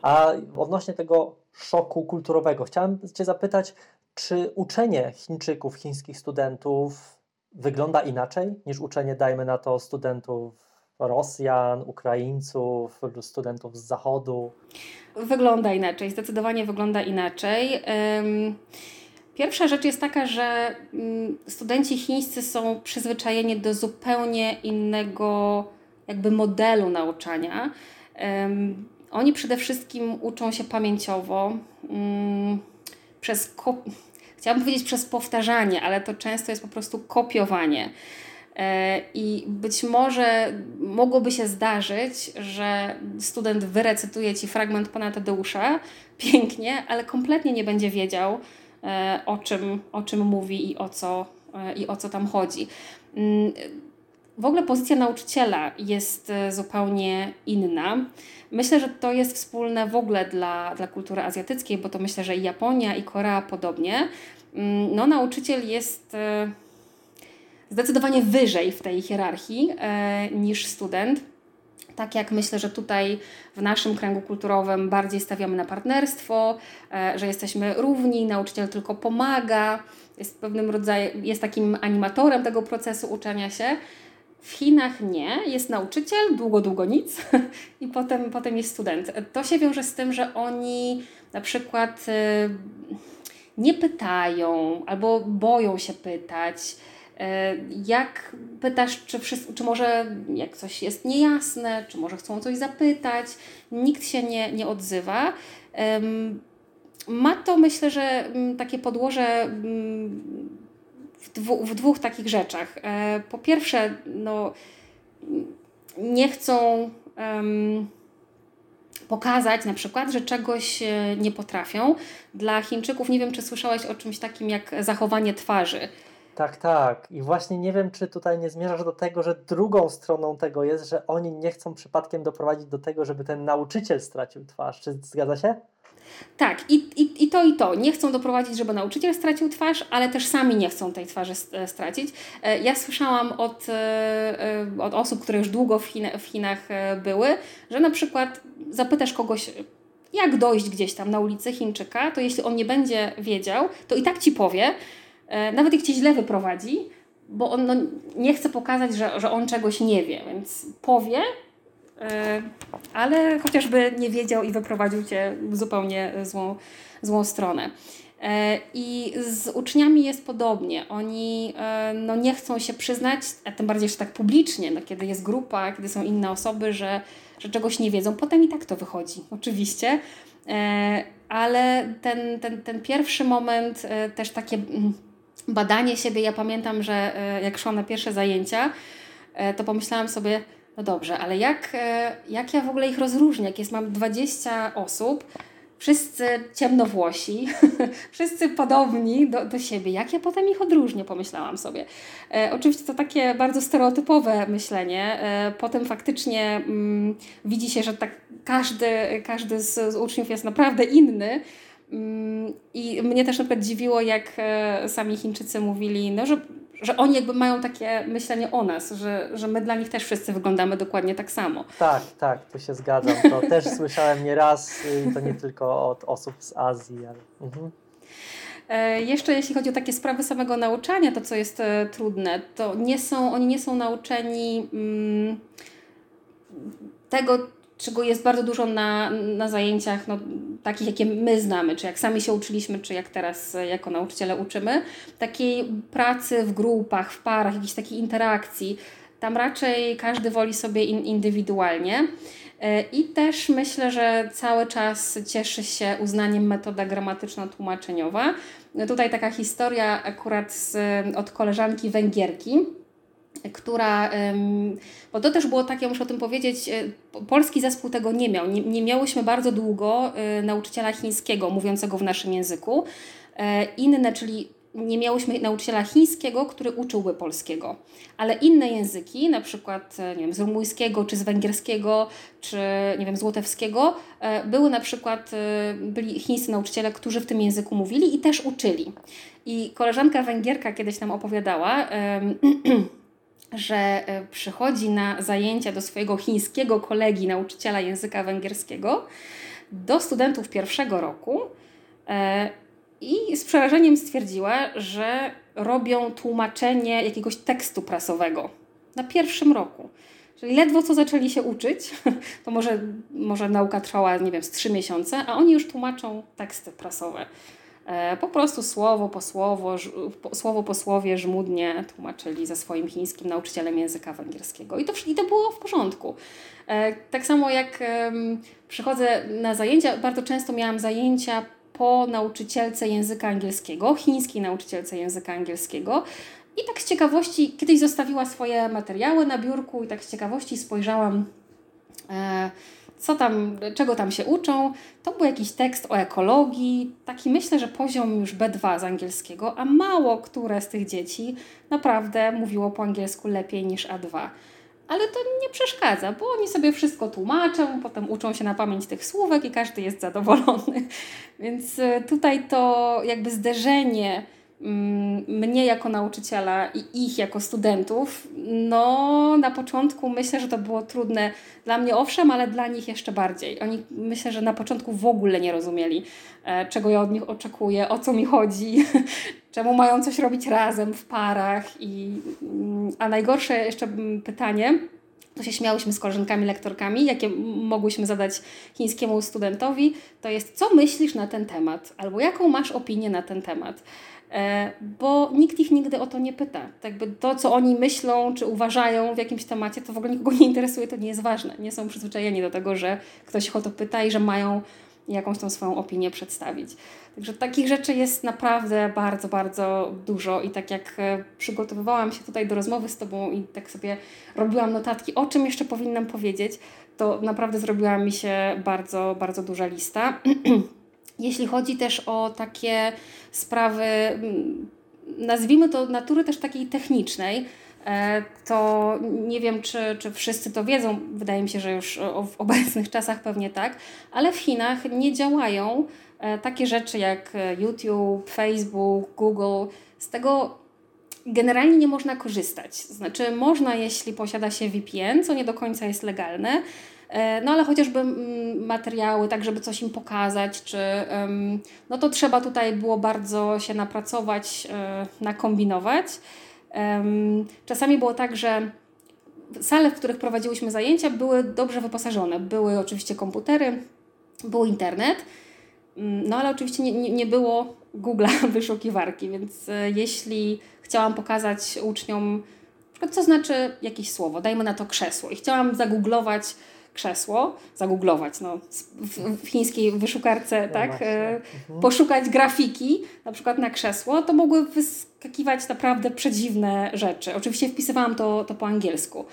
A odnośnie tego szoku kulturowego, chciałem Cię zapytać, czy uczenie Chińczyków, chińskich studentów wygląda inaczej niż uczenie, dajmy na to, studentów Rosjan, Ukraińców, studentów z Zachodu? Wygląda inaczej, zdecydowanie wygląda inaczej. Pierwsza rzecz jest taka, że mm, studenci chińscy są przyzwyczajeni do zupełnie innego jakby modelu nauczania. Oni przede wszystkim uczą się pamięciowo um, przez chciałabym powiedzieć przez powtarzanie, ale to często jest po prostu kopiowanie. E, I być może mogłoby się zdarzyć, że student wyrecytuje ci fragment pana Tadeusza pięknie, ale kompletnie nie będzie wiedział, E, o czym, o czym mówi i o co, e, i o co tam chodzi. W ogóle pozycja nauczyciela jest e, zupełnie inna. Myślę, że to jest wspólne w ogóle dla, dla kultury azjatyckiej, bo to myślę, że i Japonia, i Korea podobnie. Mm, no, nauczyciel jest zdecydowanie wyżej w tej hierarchii niż student. Tak jak myślę, że tutaj w naszym kręgu kulturowym bardziej stawiamy na partnerstwo, e, że jesteśmy równi, nauczyciel tylko pomaga, jest pewnym rodzajem, jest takim animatorem tego procesu uczenia się. W Chinach nie, jest nauczyciel, długo, długo nic i potem, potem jest student. To się wiąże z tym, że oni na przykład e, nie pytają albo boją się pytać E, jak pytasz, czy, wszyscy, czy może jak coś jest niejasne, czy może chcą coś zapytać, nikt się nie, nie odzywa. Ma to myślę, że mm, takie podłoże mm, w, dwu, w dwóch takich rzeczach. E, po pierwsze, no, nie chcą um, pokazać na przykład, że czegoś e, nie potrafią. Dla Chińczyków nie wiem, czy słyszałeś o czymś takim jak zachowanie twarzy. Tak, tak. I właśnie nie wiem, czy tutaj nie zmierzasz do tego, że drugą stroną tego jest, że oni nie chcą przypadkiem doprowadzić do tego, żeby ten nauczyciel stracił twarz. Czy zgadza się? Tak, i, i, i to i to. Nie chcą doprowadzić, żeby nauczyciel stracił twarz, ale też sami nie chcą tej twarzy e, stracić. E, ja słyszałam od, e, od osób, które już długo w, Chin w Chinach były, że na przykład zapytasz kogoś, jak dojść gdzieś tam na ulicy Chińczyka, to jeśli on nie będzie wiedział, to i tak ci powie, nawet jak cię źle wyprowadzi, bo on no, nie chce pokazać, że, że on czegoś nie wie, więc powie, ale chociażby nie wiedział i wyprowadził cię w zupełnie złą, złą stronę. E, I z uczniami jest podobnie. Oni no, nie chcą się przyznać, a tym bardziej jeszcze tak publicznie, no, kiedy jest grupa, kiedy są inne osoby, że, że czegoś nie wiedzą. Potem i tak to wychodzi, oczywiście. Ale ten, ten, ten pierwszy moment, też takie mm, badanie siebie. Ja pamiętam, że e, jak szłam na pierwsze zajęcia, e, to pomyślałam sobie, no dobrze, ale jak, e, jak ja w ogóle ich rozróżnię? Jak jest, mam 20 osób, wszyscy ciemnowłosi, wszyscy podobni do, do siebie. Jak ja potem ich odróżnię, pomyślałam sobie. E, oczywiście to takie bardzo stereotypowe myślenie. E, potem faktycznie mm, widzi się, że tak każdy, każdy z, z uczniów jest naprawdę inny, Mm, I mnie też na przykład dziwiło, jak e, sami Chińczycy mówili, no, że, że oni jakby mają takie myślenie o nas, że, że my dla nich też wszyscy wyglądamy dokładnie tak samo. Tak, tak, tu się zgadzam. To też słyszałem nieraz i to nie tylko od osób z Azji. Ale... Mhm. E, jeszcze jeśli chodzi o takie sprawy samego nauczania, to co jest e, trudne, to nie są, oni nie są nauczeni mm, tego, czego jest bardzo dużo na, na zajęciach no, takich, jakie my znamy, czy jak sami się uczyliśmy, czy jak teraz e, jako nauczyciele uczymy, takiej pracy w grupach, w parach, jakiejś takiej interakcji. Tam raczej każdy woli sobie in, indywidualnie. E, I też myślę, że cały czas cieszy się uznaniem metoda gramatyczno-tłumaczeniowa. Tutaj taka historia akurat z, od koleżanki Węgierki, która, bo to też było tak, ja muszę o tym powiedzieć, e, polski zespół tego nie miał. Nie, nie miałyśmy bardzo długo e, nauczyciela chińskiego mówiącego w naszym języku. Inne, czyli nie miałyśmy nauczyciela chińskiego, który uczyłby polskiego, ale inne języki, na przykład e, nie wiem, z rumuńskiego, czy z węgierskiego, czy nie wiem, z łotewskiego, e, były na przykład, e, byli chińscy nauczyciele, którzy w tym języku mówili i też uczyli. I koleżanka Węgierka kiedyś nam opowiadała, że przychodzi na zajęcia do swojego chińskiego kolegi, nauczyciela języka węgierskiego, do studentów pierwszego roku i z przerażeniem stwierdziła, że robią tłumaczenie jakiegoś tekstu prasowego na pierwszym roku. Czyli ledwo co zaczęli się uczyć, to może, może nauka trwała, nie wiem, z trzy miesiące, a oni już tłumaczą teksty prasowe. E, po prostu słowo po słowo, słowo po słowie żmudnie tłumaczyli ze swoim chińskim nauczycielem języka węgierskiego. I to, i to było w porządku. E, tak samo jak przychodzę na zajęcia, bardzo często miałam zajęcia po nauczycielce języka angielskiego, chińskiej nauczycielce języka angielskiego. I tak z ciekawości, kiedyś zostawiła swoje materiały na biurku i tak z ciekawości spojrzałam, e, co tam, czego tam się uczą. To był jakiś tekst o ekologii, taki myślę, że poziom już B2 z angielskiego, a mało które z tych dzieci naprawdę mówiło po angielsku lepiej niż A2 ale to nie przeszkadza, bo oni sobie wszystko tłumaczą, potem uczą się na pamięć tych słówek i każdy jest zadowolony. Więc e, tutaj to jakby zderzenie mnie jako nauczyciela i ich jako studentów, no na początku myślę, że to było trudne dla mnie owszem, ale dla nich jeszcze bardziej. Oni myślę, że na początku w ogóle nie rozumieli, e, czego ja od nich oczekuję, o co mi chodzi, czemu mają coś robić razem w parach. I, mm, a najgorsze jeszcze pytanie, to się śmiałyśmy z koleżankami lektorkami, jakie mogłyśmy zadać chińskiemu studentowi, to jest co myślisz na ten temat, albo jaką masz opinię na ten temat. E, bo nikt ich nigdy o to nie pyta. Tak jakby to, co oni myślą czy uważają w jakimś temacie, to w ogóle nikogo nie interesuje, to nie jest ważne. Nie są przyzwyczajeni do tego, że ktoś ich o to pyta i że mają jakąś tą swoją opinię przedstawić. Także takich rzeczy jest naprawdę bardzo, bardzo dużo i tak jak e, przygotowywałam się tutaj do rozmowy z Tobą i tak sobie robiłam notatki, o czym jeszcze powinnam powiedzieć, to naprawdę zrobiła mi się bardzo, bardzo duża lista. Jeśli chodzi też o takie sprawy, mm, nazwijmy to natury też takiej technicznej, e, to nie wiem, czy, czy wszyscy to wiedzą, wydaje mi się, że już w obecnych czasach pewnie tak, ale w Chinach nie działają e, takie rzeczy jak YouTube, Facebook, Google. Z tego generalnie nie można korzystać. Znaczy, można, jeśli posiada się VPN, co nie do końca jest legalne, E, no ale chociażby mm, materiały, tak żeby coś im pokazać, czy no to trzeba tutaj było bardzo się napracować, e, nakombinować. Czasami było tak, że sale, w których prowadziłyśmy zajęcia, były dobrze wyposażone. Były oczywiście komputery, był internet, mm, no ale oczywiście nie, nie, nie było Google'a wyszukiwarki, więc e, jeśli chciałam pokazać uczniom, co znaczy jakieś słowo, dajmy na to krzesło, i chciałam zagooglować krzesło, zagooglować, no, w, chińskiej wyszukarce, no tak, e, mhm. poszukać grafiki, na przykład na krzesło, to mogły wyskakiwać naprawdę przedziwne rzeczy. Oczywiście wpisywałam to, to po angielsku.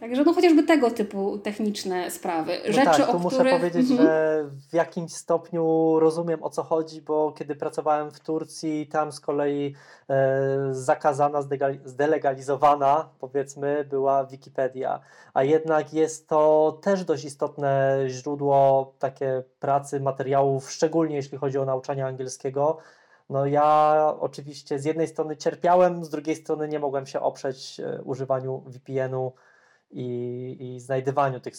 Także no chociażby tego typu techniczne sprawy. No Rzeczy, tak, o tu których... muszę powiedzieć, mhm. że w jakimś stopniu rozumiem o co chodzi, bo kiedy pracowałem w Turcji, tam z kolei e, zakazana, zdelegalizowana, powiedzmy, była Wikipedia, a jednak jest to też dość istotne źródło takie pracy, materiałów, szczególnie jeśli chodzi o nauczanie angielskiego, no ja oczywiście z jednej strony cierpiałem, z drugiej strony nie mogłem się oprzeć e, używaniu VPN-u i, i znajdywaniu tych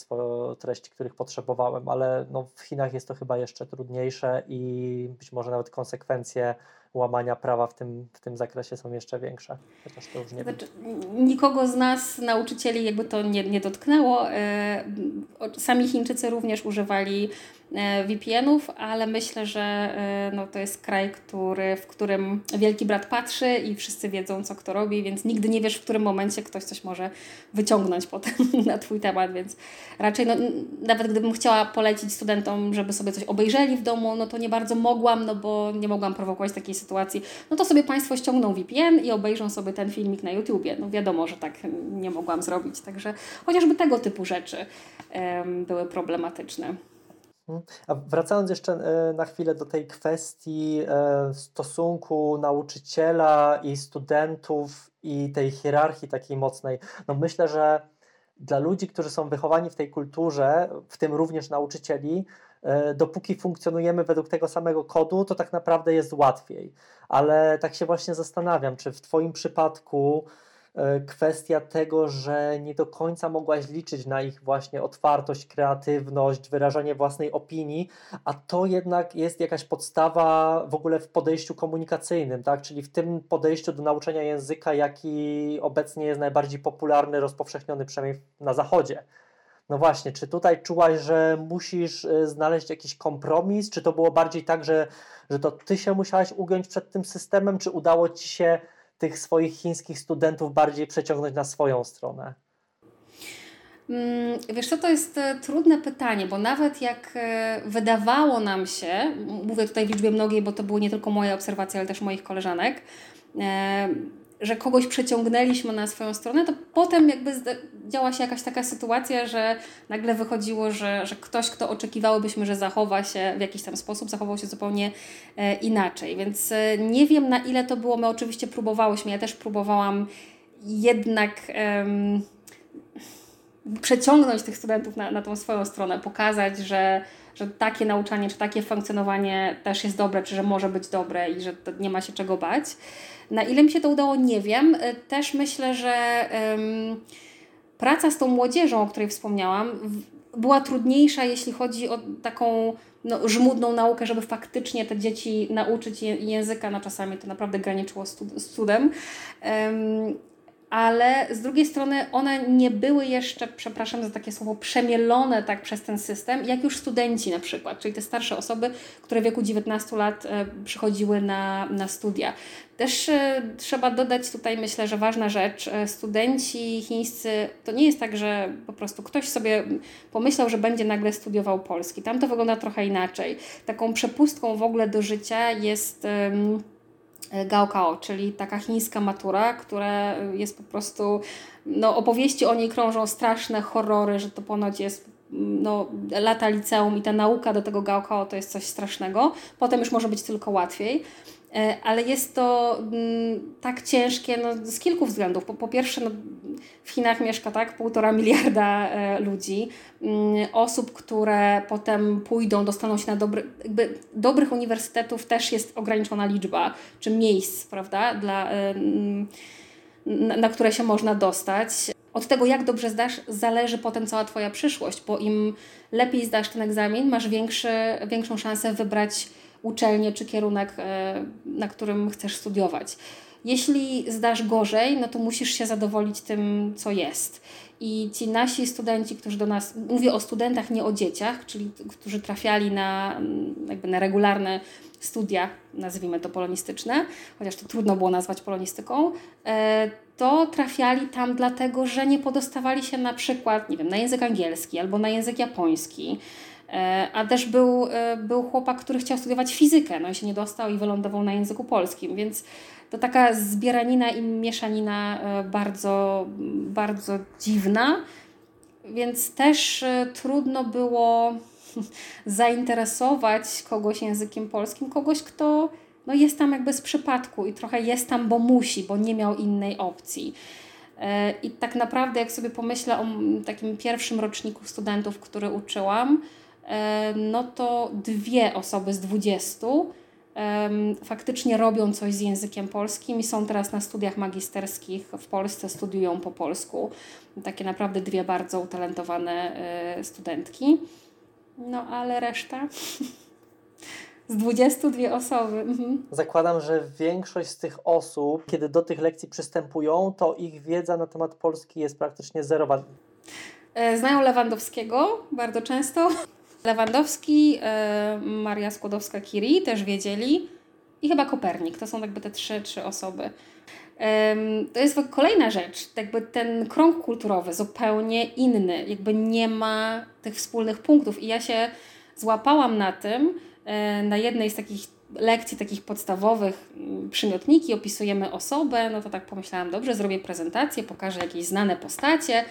treści, których potrzebowałem, ale no w Chinach jest to chyba jeszcze trudniejsze i być może nawet konsekwencje łamania prawa w tym, w tym zakresie są jeszcze większe. Chociaż to już nie znaczy, Nikogo z nas, nauczycieli, jakby to nie, nie dotknęło. E, sami Chińczycy również używali VPN-ów, ale myślę, że e, no, to jest kraj, który, w którym wielki brat patrzy i wszyscy wiedzą, co kto robi, więc nigdy nie wiesz, w którym momencie ktoś coś może wyciągnąć potem na Twój temat, więc raczej no, nawet gdybym chciała polecić studentom, żeby sobie coś obejrzeli w domu, no to nie bardzo mogłam, no bo nie mogłam prowokować takiej sytuacji. No to sobie Państwo ściągną VPN i obejrzą sobie ten filmik na YouTubie. No wiadomo, że tak nie mogłam zrobić, także chociażby tego typu rzeczy um, były problematyczne. Mhm. A wracając jeszcze e, na chwilę do tej kwestii e, stosunku nauczyciela i studentów i tej hierarchii takiej mocnej, no myślę, że dla ludzi, którzy są wychowani w tej kulturze, w tym również nauczycieli, e, dopóki funkcjonujemy według tego samego kodu, to tak naprawdę jest łatwiej. Ale tak się właśnie zastanawiam, czy w Twoim przypadku kwestia tego, że nie do końca mogłaś liczyć na ich właśnie otwartość, kreatywność, wyrażanie własnej opinii, a to jednak jest jakaś podstawa w ogóle w podejściu komunikacyjnym, tak? czyli w tym podejściu do nauczania języka, jaki obecnie jest najbardziej popularny, rozpowszechniony przynajmniej na Zachodzie. No właśnie, czy tutaj czułaś, że musisz e, znaleźć jakiś kompromis? Czy to było bardziej tak, że, że to ty się musiałaś ugiąć przed tym systemem, czy udało ci się tych swoich chińskich studentów bardziej przeciągnąć na swoją stronę? Mm, wiesz co, to jest e, trudne pytanie, bo nawet jak e, wydawało nam się, mówię tutaj w liczbie mnogiej, bo to były nie tylko moje obserwacje, ale też moich koleżanek, e, że kogoś przeciągnęliśmy na swoją stronę, to potem jakby działa się jakaś taka sytuacja, że nagle wychodziło, że, że ktoś, kto oczekiwałybyśmy, że zachowa się w jakiś tam sposób, zachował się zupełnie e, inaczej. Więc e, nie wiem na ile to było. My oczywiście próbowałyśmy, ja też próbowałam jednak przeciągnąć tych studentów na, na tą swoją stronę, pokazać, że, że takie nauczanie czy takie funkcjonowanie też jest dobre, czy że może być dobre i że nie ma się czego bać. Na ile mi się to udało, nie wiem. E, też myślę, że um, praca z tą młodzieżą, o której wspomniałam, była trudniejsza, jeśli chodzi o taką no, żmudną naukę, żeby faktycznie te dzieci nauczyć języka, no czasami to naprawdę graniczyło z cudem. Um, ale z drugiej strony one nie były jeszcze, przepraszam za takie słowo, przemielone tak przez ten system, jak już studenci na przykład, czyli te starsze osoby, które w wieku 19 lat e, przychodziły na, na studia. Też e, trzeba dodać tutaj, myślę, że ważna rzecz, e, studenci chińscy, to nie jest tak, że po prostu ktoś sobie pomyślał, że będzie nagle studiował polski. Tam to wygląda trochę inaczej. Taką przepustką w ogóle do życia jest... Gaokao, czyli taka chińska matura, która jest po prostu, no opowieści o niej krążą straszne horrory, że to ponoć jest no, lata liceum i ta nauka do tego Gaokao to jest coś strasznego. Potem już może być tylko łatwiej. E, ale jest to mm, tak ciężkie no, z kilku względów. Po, po pierwsze, no, w Chinach mieszka tak półtora miliarda e, ludzi, mm, osób, które potem pójdą, dostaną się na dobry, jakby dobrych uniwersytetów też jest ograniczona liczba, czy miejsc, prawda, dla, e, mm, na, na które się można dostać. Od tego, jak dobrze zdasz, zależy potem cała Twoja przyszłość, bo im lepiej zdasz ten egzamin, masz większy, większą szansę wybrać uczelnię czy kierunek, e, na którym chcesz studiować. Jeśli zdasz gorzej, no to musisz się zadowolić tym, co jest. I ci nasi studenci, którzy do nas, mówię o studentach, nie o dzieciach, czyli którzy trafiali na, jakby na regularne studia, nazwijmy to polonistyczne, chociaż to trudno było nazwać polonistyką, e, to trafiali tam dlatego, że nie podostawali się na przykład, nie wiem, na język angielski albo na język japoński a też był, e, był chłopak, który chciał studiować fizykę, no i się nie dostał i wylądował na języku polskim, więc to taka zbieranina i mieszanina e, bardzo, bardzo dziwna, więc też e, trudno było zainteresować kogoś językiem polskim, kogoś, kto no jest tam jakby z przypadku i trochę jest tam, bo musi, bo nie miał innej opcji. E, I tak naprawdę, jak sobie pomyślę o takim pierwszym roczniku studentów, który uczyłam, no to dwie osoby z dwudziestu faktycznie robią coś z językiem polskim i są teraz na studiach magisterskich w Polsce, studiują po polsku. Takie naprawdę dwie bardzo utalentowane e, studentki. No ale reszta. Z 22 osoby. Mhm. Zakładam, że większość z tych osób, kiedy do tych lekcji przystępują, to ich wiedza na temat Polski jest praktycznie zerowa. E, znają Lewandowskiego bardzo często. Lewandowski, e, Maria Skłodowska-Curie też wiedzieli i chyba Kopernik. To są jakby te trzy, trzy osoby. To jest kolejna rzecz, jakby ten krąg kulturowy zupełnie inny, jakby nie ma tych wspólnych punktów. I ja się złapałam na tym, e, na jednej z takich lekcji takich podstawowych mm, przymiotniki, opisujemy osobę, no to tak pomyślałam, dobrze, zrobię prezentację, pokażę jakieś znane postacie,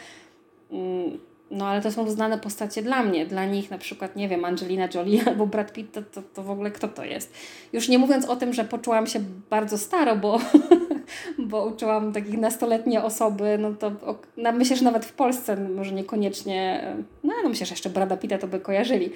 mm, no ale to są znane postacie dla mnie. Dla nich na przykład, nie wiem, Angelina Jolie albo Brad Pitt, to, to, to w ogóle kto to jest? Już nie mówiąc o tym, że poczułam się bardzo staro, bo, bo uczyłam takich nastoletnie osoby, no to no, myślę, że nawet w Polsce może niekoniecznie, no, no myślę, że jeszcze Brada Pitta to by kojarzyli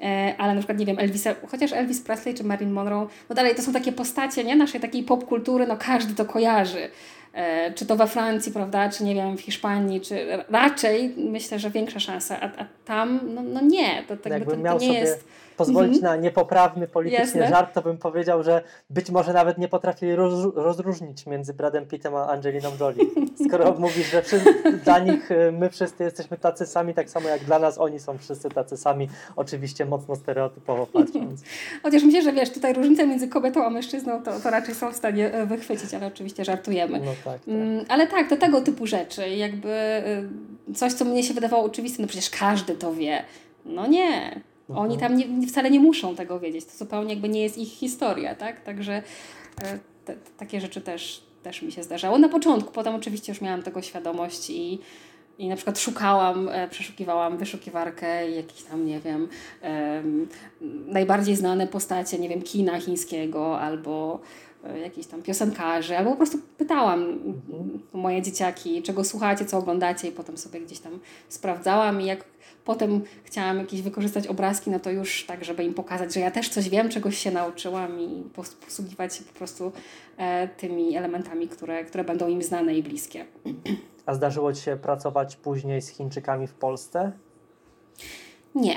e, ale na przykład, nie wiem, Elvisa, chociaż Elvis Presley czy Marilyn Monroe, no dalej to są takie postacie, nie, naszej takiej popkultury, no każdy to kojarzy. E, czy to we Francji, prawda, czy nie wiem, w Hiszpanii, czy raczej myślę, że większa szansa, a, a tam, no, no nie, to, tak, to, to, to nie jest pozwolić mhm. na niepoprawny politycznie Jasne. żart, to bym powiedział, że być może nawet nie potrafili roz, rozróżnić między Bradem Pittem a Angeliną Jolie. Skoro mówisz, że dla nich y, my wszyscy jesteśmy tacy sami, tak samo jak dla nas oni są wszyscy tacy sami, oczywiście mocno stereotypowo patrząc. Chociaż myślę, że wiesz, tutaj różnice między kobietą a mężczyzną to, to raczej są w stanie e, wychwycić, ale oczywiście żartujemy. No tak, tak. Mm, ale tak, to tego typu rzeczy, jakby y, coś, co mnie się wydawało oczywiste, no przecież każdy to wie. No nie, oni tam nie, wcale nie muszą tego wiedzieć. To zupełnie jakby nie jest ich historia, tak? Także e, te, takie rzeczy też, też mi się zdarzało. Na początku, potem oczywiście już miałam tego świadomość i, i na przykład szukałam, e, przeszukiwałam wyszukiwarkę jakieś tam, nie wiem, najbardziej znane postacie, nie wiem, kina chińskiego albo e, jakichś tam piosenkarzy, albo po prostu pytałam mhm. moje dzieciaki, czego słuchacie, co oglądacie i potem sobie gdzieś tam sprawdzałam i jak Potem chciałam jakieś wykorzystać obrazki, no to już tak, żeby im pokazać, że ja też coś wiem, czegoś się nauczyłam i posługiwać się po prostu e, tymi elementami, które, które będą im znane i bliskie. A zdarzyło Ci się pracować później z Chińczykami w Polsce? Nie.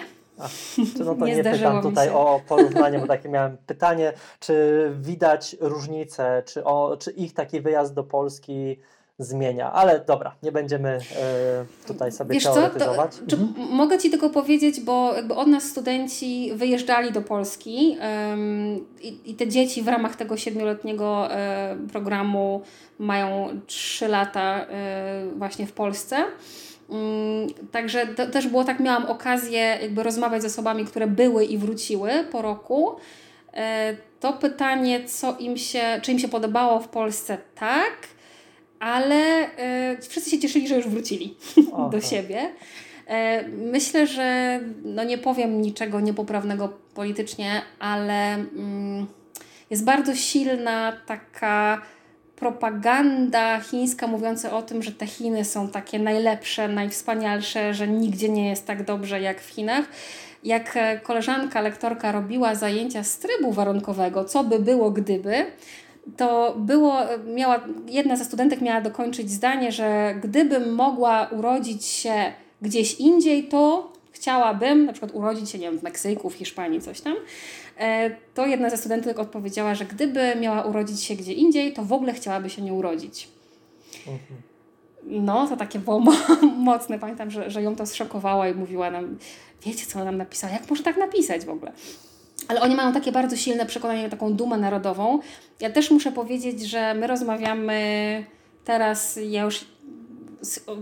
No to nie, nie pytam tutaj o porównanie, bo takie miałem pytanie, czy widać różnicę, czy, o, czy ich taki wyjazd do Polski zmienia. Ale dobra, nie będziemy e, tutaj sobie Wiesz teoretyzować. Co, to, mhm. Mogę Ci tylko powiedzieć, bo jakby od nas studenci wyjeżdżali do Polski um, i, i, te dzieci w ramach tego siedmioletniego e, programu mają trzy lata e, właśnie w Polsce. Um, także to, też było tak, miałam okazję jakby rozmawiać z osobami, które były i wróciły po roku. E, to pytanie, co im się, czy im się podobało w Polsce, tak ale y, wszyscy się cieszyli, że już wrócili do siebie. E, myślę, że no nie powiem niczego niepoprawnego politycznie, ale mm, jest bardzo silna taka propaganda chińska mówiąca o tym, że te Chiny są takie najlepsze, najwspanialsze, że nigdzie nie jest tak dobrze jak w Chinach. Jak e, koleżanka lektorka robiła zajęcia z trybu warunkowego, co by było gdyby, to było, miała, jedna ze studentek miała dokończyć zdanie, że gdybym mogła urodzić się gdzieś indziej, to chciałabym na przykład urodzić się, nie wiem, w Meksyku, w Hiszpanii, coś tam. E, to jedna ze studentek odpowiedziała, że gdyby miała urodzić się gdzie indziej, to w ogóle chciałaby się nie urodzić. Mhm. No, to takie było mocne. Pamiętam, że, że ją to zszokowało i mówiła nam, wiecie co nam napisała, jak może tak napisać w ogóle? ale oni mają takie bardzo silne przekonanie, taką dumę narodową. Ja też muszę powiedzieć, że my rozmawiamy teraz, ja już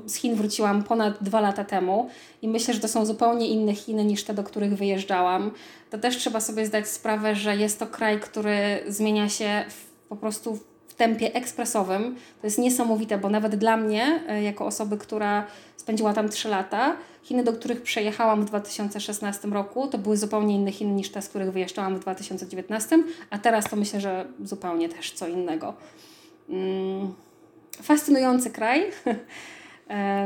z Chin wróciłam ponad dwa lata temu i myślę, że to są zupełnie inne Chiny niż te, do których wyjeżdżałam. To też trzeba sobie zdać sprawę, że jest to kraj, który zmienia się w, po prostu w tempie ekspresowym. To jest niesamowite, bo nawet dla mnie, e, jako osoby, która spędziła tam 3 lata, Chiny, do których przejechałam w 2016 roku, to były zupełnie inne Chiny niż te, z których wyjeżdżałam w 2019, a teraz to myślę, że zupełnie też co innego. Mm, fascynujący kraj.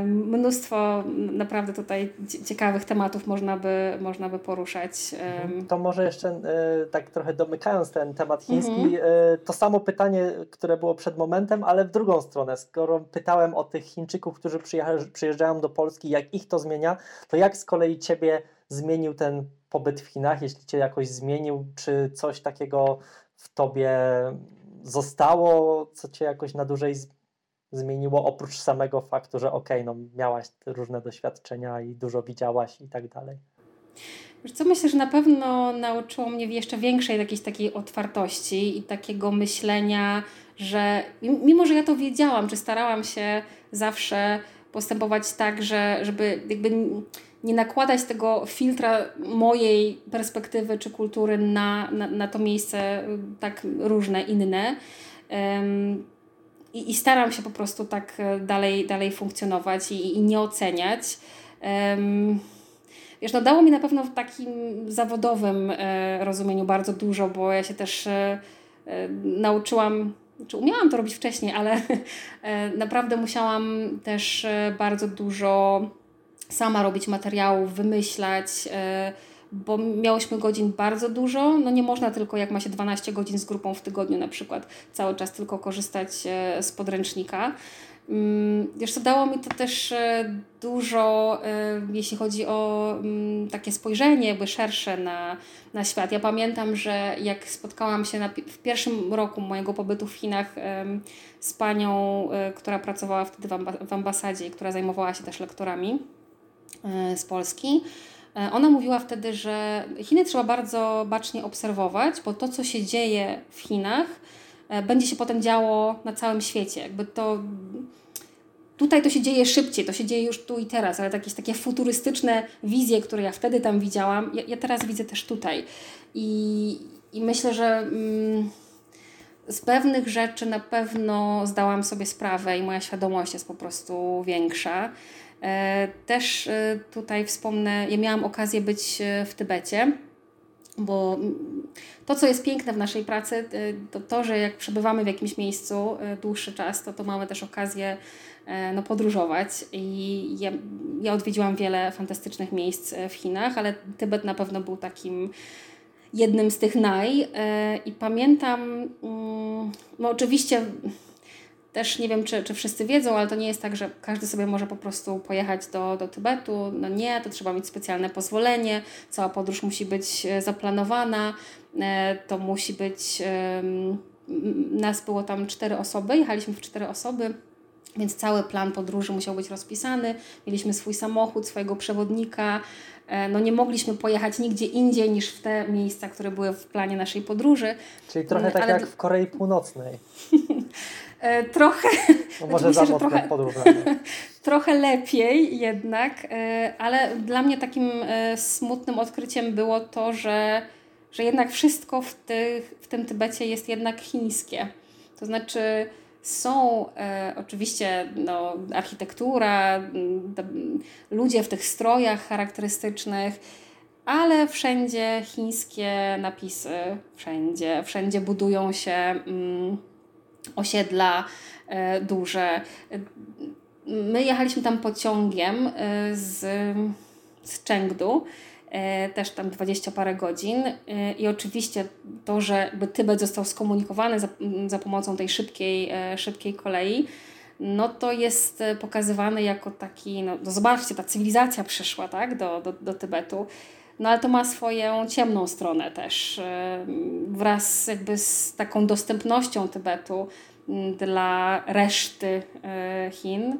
Mnóstwo naprawdę tutaj ciekawych tematów można by, można by poruszać. To może jeszcze e, tak trochę domykając ten temat chiński, mhm. E, to samo pytanie, które było przed momentem, ale w drugą stronę. Skoro pytałem o tych Chińczyków, którzy przyjeżdżają do Polski, jak ich to zmienia, to jak z kolei Ciebie zmienił ten pobyt w Chinach, jeśli Cię jakoś zmienił, czy coś takiego w Tobie zostało, co Cię jakoś na dłużej zmieniło oprócz samego faktu, że okej, okay, no miałaś różne doświadczenia i dużo widziałaś i tak dalej? Co, myślę, że na pewno nauczyło mnie jeszcze większej jakiejś takiej otwartości i takiego myślenia, że mimo, że ja to wiedziałam, czy starałam się zawsze postępować tak, że, żeby jakby nie nakładać tego filtra mojej perspektywy czy kultury na, na, na to miejsce tak różne, inne. Um, i, i staram się po prostu tak e, dalej, dalej funkcjonować i, i nie oceniać. Um, wiesz, no dało mi na pewno w takim zawodowym e, rozumieniu bardzo dużo, bo ja się też e, e, nauczyłam, czy umiałam to robić wcześniej, ale e, naprawdę musiałam też e, bardzo dużo sama robić materiałów, wymyślać bo miałyśmy godzin bardzo dużo. No nie można tylko, jak ma się 12 godzin z grupą w tygodniu na przykład, cały czas tylko korzystać e, z podręcznika. Mm, wiesz co, dało mi to też e, dużo, e, jeśli chodzi o mm, takie spojrzenie jakby szersze na, na świat. Ja pamiętam, że jak spotkałam się na, w pierwszym roku mojego pobytu w Chinach z panią, która pracowała wtedy w ambasadzie i która zajmowała się też lektorami z Polski, ona mówiła wtedy, że Chiny trzeba bardzo bacznie obserwować, bo to, co się dzieje w Chinach, e, będzie się potem działo na całym świecie. Jakby to. Tutaj to się dzieje szybciej, to się dzieje już tu i teraz, ale jakieś takie futurystyczne wizje, które ja wtedy tam widziałam, ja, ja teraz widzę też tutaj. I, i myślę, że mm, z pewnych rzeczy na pewno zdałam sobie sprawę i moja świadomość jest po prostu większa. E, też e, tutaj wspomnę, ja miałam okazję być e, w Tybecie, bo to, co jest piękne w naszej pracy, to to, że jak przebywamy w jakimś miejscu dłuższy czas, to, to mamy też okazję no, podróżować. I ja, ja odwiedziłam wiele fantastycznych miejsc w Chinach, ale Tybet na pewno był takim jednym z tych naj. I pamiętam, mm, no oczywiście też nie wiem, czy, czy wszyscy wiedzą, ale to nie jest tak, że każdy sobie może po prostu pojechać do, do Tybetu. No nie, to trzeba mieć specjalne pozwolenie, cała podróż musi być e, zaplanowana, e, to musi być. Nas było tam cztery osoby, jechaliśmy w cztery osoby. Więc cały plan podróży musiał być rozpisany. Mieliśmy swój samochód, swojego przewodnika. E, no nie mogliśmy pojechać nigdzie indziej niż w te miejsca, które były w planie naszej podróży. Czyli trochę tak Ale... jak w Korei Północnej. E, trochę. No może za trochę, trochę lepiej jednak, e, ale dla mnie takim e, smutnym odkryciem było to, że, że jednak wszystko w, tych, w tym Tybecie jest jednak chińskie. To znaczy są e, oczywiście no, architektura, ludzie w tych strojach charakterystycznych, ale wszędzie chińskie napisy, wszędzie, wszędzie budują się. Mm, osiedla e, duże. My jechaliśmy tam pociągiem e, z, z Chengdu, e, też tam dwadzieścia parę godzin i oczywiście to, że Tybet został skomunikowany za, za pomocą tej szybkiej, szybkiej kolei, no to jest pokazywany jako taki, no, no zobaczcie, ta cywilizacja przyszła tak, do, do, do Tybetu. No ale to ma swoją ciemną stronę też. Wraz jakby z taką dostępnością Tybetu dla reszty e, Chin.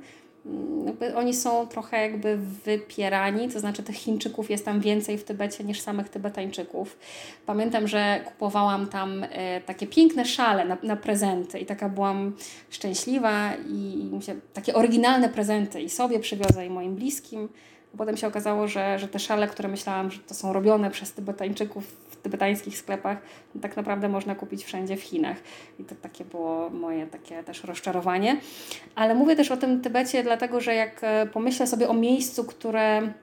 Jakby oni są trochę jakby wypierani, to znaczy tych Chińczyków jest tam więcej w Tybecie niż samych Tybetańczyków. Pamiętam, że kupowałam tam e, takie piękne szale na, na prezenty i taka byłam szczęśliwa i, i się, takie oryginalne prezenty i sobie przywiozę i moim bliskim. Potem się okazało, że, że te szale, które myślałam, że to są robione przez Tybetańczyków w tybetańskich sklepach, tak naprawdę można kupić wszędzie w Chinach. I to takie było moje takie też rozczarowanie. Ale mówię też o tym Tybecie, dlatego że jak e, pomyślę sobie o miejscu, które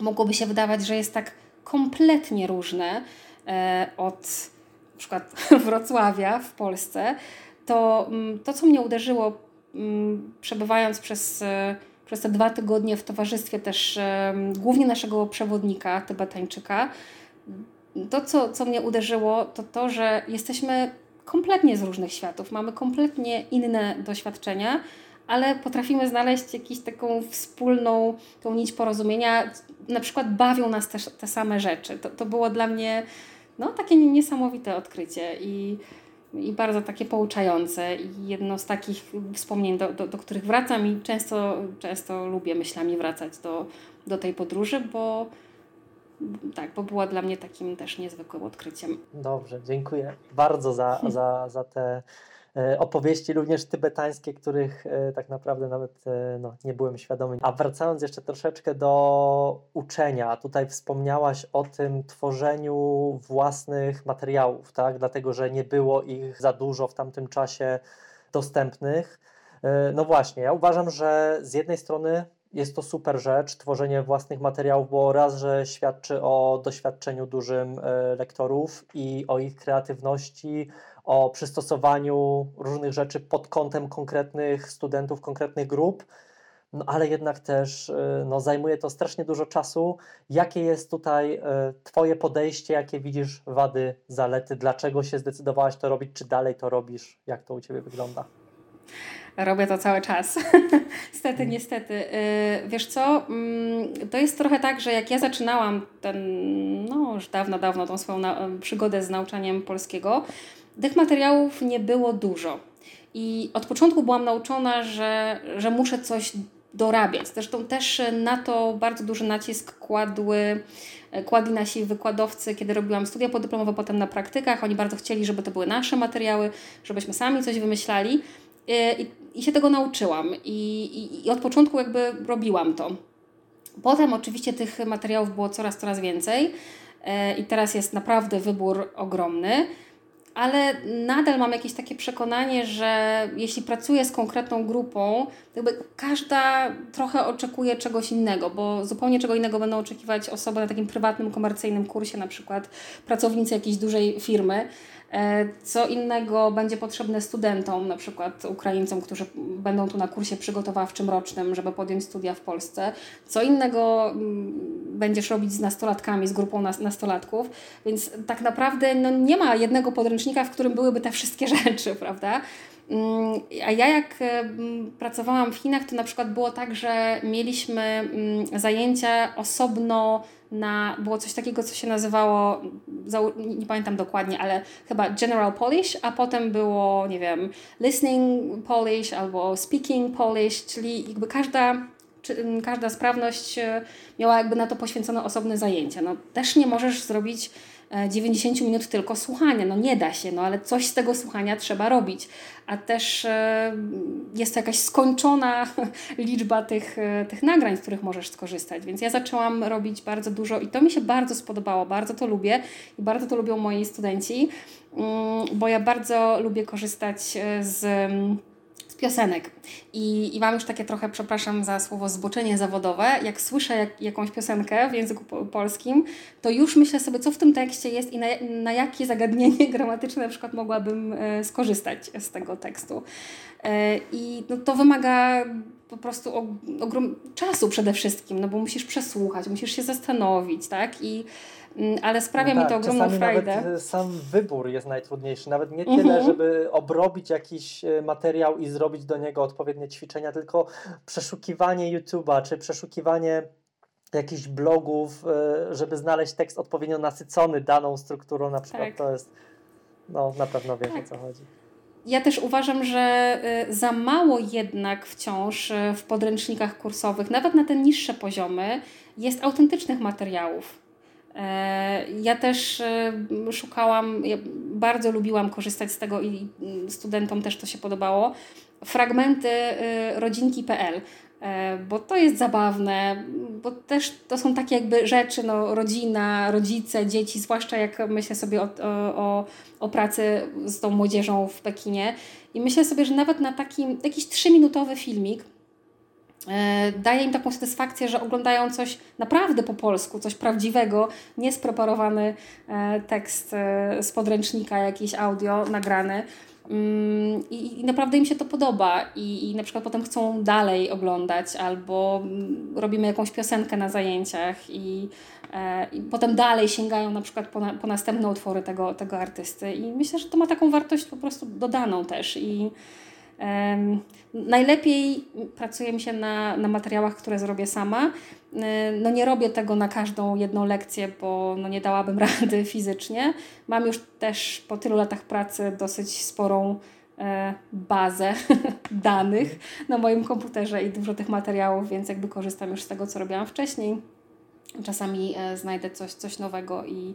mogłoby się wydawać, że jest tak kompletnie różne e, od na przykład Wrocławia w Polsce, to mm, to, co mnie uderzyło, mm, przebywając przez, e, przez te dwa tygodnie w towarzystwie też głównie naszego przewodnika, Tybetańczyka, to, co, co mnie uderzyło, to to, że jesteśmy kompletnie z różnych światów, mamy kompletnie inne doświadczenia, ale potrafimy znaleźć jakąś taką wspólną tą nić porozumienia. Na przykład bawią nas też te same rzeczy. To, to było dla mnie no, takie niesamowite odkrycie i, i bardzo takie pouczające. I jedno z takich wspomnień, do, do, do których wracam i często, często lubię myślami wracać do, do tej podróży, bo tak, bo była dla mnie takim też niezwykłym odkryciem. Dobrze, dziękuję bardzo za, za, za te opowieści, również tybetańskie, których e, tak naprawdę nawet e, no, nie byłem świadomy. A wracając jeszcze troszeczkę do uczenia, tutaj wspomniałaś o tym tworzeniu własnych materiałów, tak? dlatego że nie było ich za dużo w tamtym czasie dostępnych. No właśnie, ja uważam, że z jednej strony jest to super rzecz, tworzenie własnych materiałów, bo raz, że świadczy o doświadczeniu dużym e, lektorów i o ich kreatywności, o przystosowaniu różnych rzeczy pod kątem konkretnych studentów, konkretnych grup, no ale jednak też e, no, zajmuje to strasznie dużo czasu. Jakie jest tutaj e, Twoje podejście, jakie widzisz wady, zalety, dlaczego się zdecydowałaś to robić, czy dalej to robisz, jak to u Ciebie wygląda? Robię to cały czas. niestety, mm. niestety. Y, wiesz co, mm, to jest trochę tak, że jak ja zaczynałam ten, no już dawno, dawno tą swoją przygodę z nauczaniem polskiego, tych materiałów nie było dużo. I od początku byłam nauczona, że, że muszę coś dorabiać. Zresztą też na to bardzo duży nacisk kładły, kładli nasi wykładowcy, kiedy robiłam studia podyplomowe, potem na praktykach. Oni bardzo chcieli, żeby to były nasze materiały, żebyśmy sami coś wymyślali. I, i się tego nauczyłam I, i, i od początku jakby robiłam to. Potem oczywiście tych materiałów było coraz, coraz więcej e, i teraz jest naprawdę wybór ogromny, ale nadal mam jakieś takie przekonanie, że jeśli pracuję z konkretną grupą, jakby każda trochę oczekuje czegoś innego, bo zupełnie czego innego będą oczekiwać osoby na takim prywatnym, komercyjnym kursie, na przykład pracownicy jakiejś dużej firmy co innego będzie potrzebne studentom, na przykład Ukraińcom, którzy będą tu na kursie przygotowawczym rocznym, żeby podjąć studia w Polsce. Co innego mm, będziesz robić z nastolatkami, z grupą nastolatków. Więc tak naprawdę no, nie ma jednego podręcznika, w którym byłyby te wszystkie rzeczy, prawda? Mm, a ja jak mm, pracowałam w Chinach, to na przykład było tak, że mieliśmy zajęcia osobno na, było coś takiego, co się nazywało, nie pamiętam dokładnie, ale chyba General Polish, a potem było, nie wiem, Listening Polish albo Speaking Polish, czyli jakby każda, każda sprawność e, miała jakby na to poświęcone osobne zajęcia. No, też nie możesz zrobić 90 e, minut tylko słuchania. No nie da się, no ale coś z tego słuchania trzeba robić. A też e, jest to jakaś skończona liczba tych, e, tych nagrań, z których możesz skorzystać. Więc ja zaczęłam robić bardzo dużo i to mi się bardzo spodobało, bardzo to lubię i bardzo to lubią moi studenci, mm, bo ja bardzo lubię korzystać z piosenek. I, I mam już takie trochę, przepraszam za słowo, zboczenie zawodowe. Jak słyszę jak, jakąś piosenkę w języku po, polskim, to już myślę sobie, co w tym tekście jest i na, na jakie zagadnienie gramatyczne na przykład mogłabym e, skorzystać z tego tekstu. E, I no, to wymaga po prostu ogrom czasu przede wszystkim, no bo musisz przesłuchać, musisz się zastanowić, tak? I ale sprawia tak, mi to ogromną frajdę. Nawet e, sam wybór jest najtrudniejszy. Nawet nie tyle, mhm. żeby obrobić jakiś e, materiał i zrobić do niego odpowiednie ćwiczenia, tylko przeszukiwanie YouTube'a czy przeszukiwanie jakichś blogów, e, żeby znaleźć tekst odpowiednio nasycony daną strukturą, na przykład tak. to jest, no na pewno wiesz tak. o co chodzi. Ja też uważam, że za mało jednak wciąż w podręcznikach kursowych, nawet na te niższe poziomy, jest autentycznych materiałów. E, ja też e, szukałam, ja bardzo lubiłam korzystać z tego i studentom też to się podobało. Fragmenty e, rodzinki.pl, bo to jest zabawne. bo też to są takie jakby rzeczy, no, rodzina, rodzice, dzieci, zwłaszcza jak myślę sobie o, o, o pracy z tą młodzieżą w Pekinie. I myślę sobie, że nawet na takim jakiś trzyminutowy filmik daje im taką satysfakcję, że oglądają coś naprawdę po polsku, coś prawdziwego, niespreparowany e, tekst e, z podręcznika, jakiś audio nagrany. Mm, I, I, naprawdę im się to podoba. I, i na przykład potem chcą dalej oglądać albo mm, robimy jakąś piosenkę na zajęciach i, e, i potem dalej sięgają na przykład po, na, po następne utwory tego, tego artysty. I myślę, że to ma taką wartość po prostu dodaną też. I najlepiej pracuje mi się na, na materiałach, które zrobię sama. No nie robię tego na każdą jedną lekcję, bo no nie dałabym rady fizycznie. Mam już też po tylu latach pracy dosyć sporą e, bazę danych na moim komputerze i dużo tych materiałów, więc jakby korzystam już z tego, co robiłam wcześniej. Czasami e, znajdę coś, coś nowego i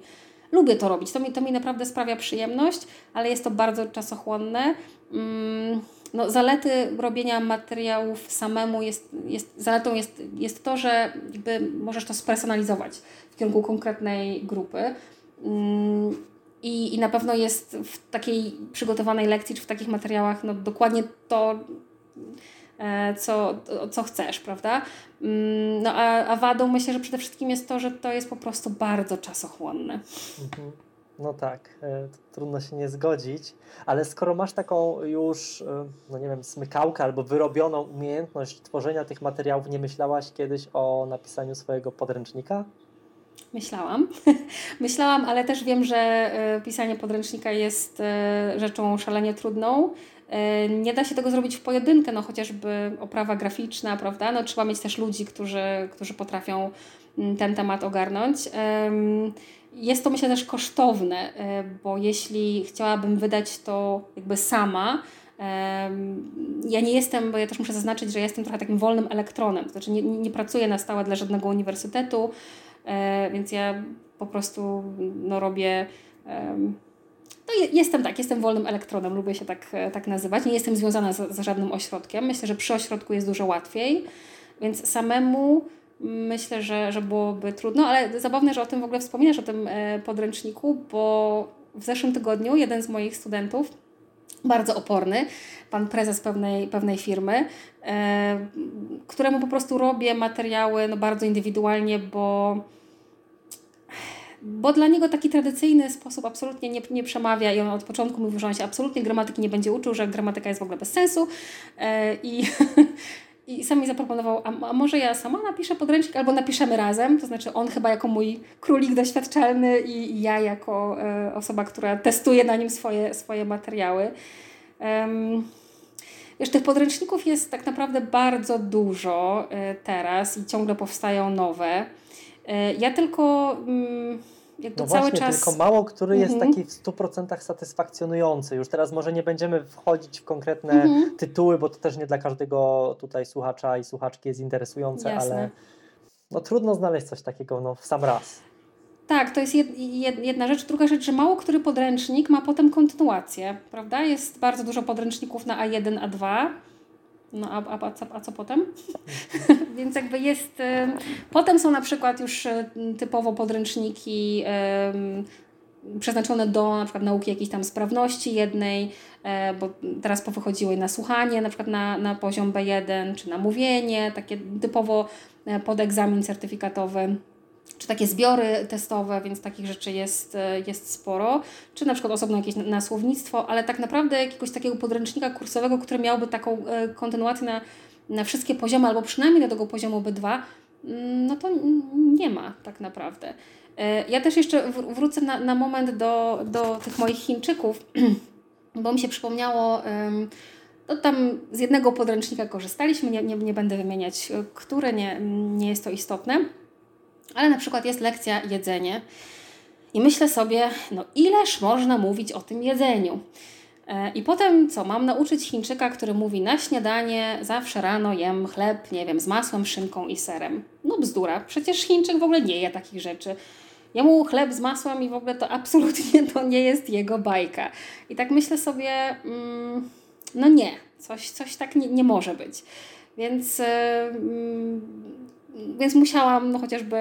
lubię to robić. To mi, to mi naprawdę sprawia przyjemność, ale jest to bardzo czasochłonne. Mm no, zalety robienia materiałów samemu jest, jest zaletą jest, jest to, że jakby możesz to spersonalizować w kierunku konkretnej grupy. Mm, I, I na pewno jest w takiej przygotowanej lekcji, czy w takich materiałach, no, dokładnie to, co, co chcesz, prawda? Mm, no a, a wadą myślę, że przede wszystkim jest to, że to jest po prostu bardzo czasochłonne. Mhm. No tak, e, trudno się nie zgodzić, ale skoro masz taką już, e, no nie wiem, smykałkę albo wyrobioną umiejętność tworzenia tych materiałów, nie myślałaś kiedyś o napisaniu swojego podręcznika? Myślałam. Myślałam, ale też wiem, że e, pisanie podręcznika jest rzeczą szalenie trudną. Nie da się tego zrobić w pojedynkę, no chociażby oprawa graficzna, prawda? No trzeba mieć też ludzi, którzy, którzy potrafią mm, ten temat ogarnąć. Jest to myślę też kosztowne, e, bo jeśli chciałabym wydać to jakby sama, ja nie jestem, bo ja też muszę zaznaczyć, że jestem trochę takim wolnym elektronem, to znaczy nie, nie pracuję na stałe dla żadnego uniwersytetu, więc ja po prostu no, robię. No, jestem tak, jestem wolnym elektronem, lubię się tak, e, tak nazywać. Nie jestem związana z, z żadnym ośrodkiem. Myślę, że przy ośrodku jest dużo łatwiej, więc samemu myślę, że, że byłoby trudno, ale zabawne, że o tym w ogóle wspominasz, o tym e, podręczniku, bo w zeszłym tygodniu jeden z moich studentów, bardzo oporny, pan prezes pewnej, pewnej firmy, e, któremu po prostu robię materiały no, bardzo indywidualnie, bo bo dla niego taki tradycyjny sposób absolutnie nie, nie przemawia i on od początku mówił, że on się absolutnie gramatyki nie będzie uczył, że gramatyka jest w ogóle bez sensu e, i I sam mi zaproponował, a, a, może ja sama napiszę podręcznik, albo napiszemy razem, to znaczy on chyba jako mój królik doświadczalny i, ja jako e, osoba, która testuje na nim swoje, swoje materiały. Um, wiesz, tych podręczników jest tak naprawdę bardzo dużo e, teraz i ciągle powstają nowe. E, ja tylko... Mm, jakby no cały właśnie, czas... tylko mało który jest mhm. taki w 100% satysfakcjonujący. Już teraz może nie będziemy wchodzić w konkretne mhm. tytuły, bo to też nie dla każdego tutaj słuchacza i słuchaczki jest interesujące, Jasne. ale no trudno znaleźć coś takiego no, w sam raz. Tak, to jest jedna rzecz. Druga rzecz, że mało który podręcznik ma potem kontynuację, prawda? Jest bardzo dużo podręczników na A1, A2 no a, a, a, co, a co potem? Więc jakby jest. Y, potem są na przykład już y, typowo podręczniki y, przeznaczone do na przykład nauki jakiejś tam sprawności jednej, bo teraz powychodziły na słuchanie, na przykład na, na poziom B1, czy na mówienie, takie typowo pod egzamin certyfikatowy czy takie zbiory testowe, więc takich rzeczy jest, e, jest sporo, czy na przykład osobno jakieś nasłownictwo, ale tak naprawdę jakiegoś takiego podręcznika kursowego, który miałby taką e, kontynuację na, na wszystkie poziomy, albo przynajmniej do tego poziomu B2, mm, no to nie ma tak naprawdę. E, ja też jeszcze wrócę na, na moment do, do tych moich Chińczyków, bo mi się przypomniało, no tam z jednego podręcznika korzystaliśmy, nie, nie, nie będę wymieniać, które nie, nie jest to istotne ale na przykład jest lekcja jedzenie i myślę sobie, no ileż można mówić o tym jedzeniu. E, I potem co? Mam nauczyć Chińczyka, który mówi na śniadanie zawsze rano jem chleb, nie wiem, z masłem, szynką i serem. No bzdura, przecież Chińczyk w ogóle nie je takich rzeczy. Jemu chleb z masłem i w ogóle to absolutnie to nie jest jego bajka. I tak myślę sobie, mm, no nie, coś, coś tak nie, nie może być. Więc yy, więc musiałam no, chociażby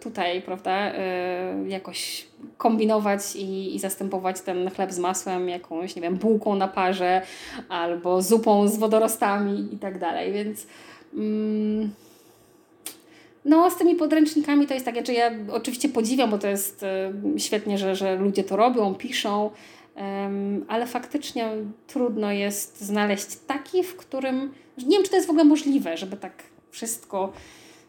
tutaj, prawda, y, jakoś kombinować i, i zastępować ten chleb z masłem jakąś, nie wiem, bułką na parze albo zupą z wodorostami i tak dalej, więc mm, no z tymi podręcznikami to jest takie, że ja oczywiście podziwiam, bo to jest y, świetnie, że, że ludzie to robią, piszą, ale faktycznie trudno jest znaleźć taki, w którym, nie wiem, czy to jest w ogóle możliwe, żeby tak wszystko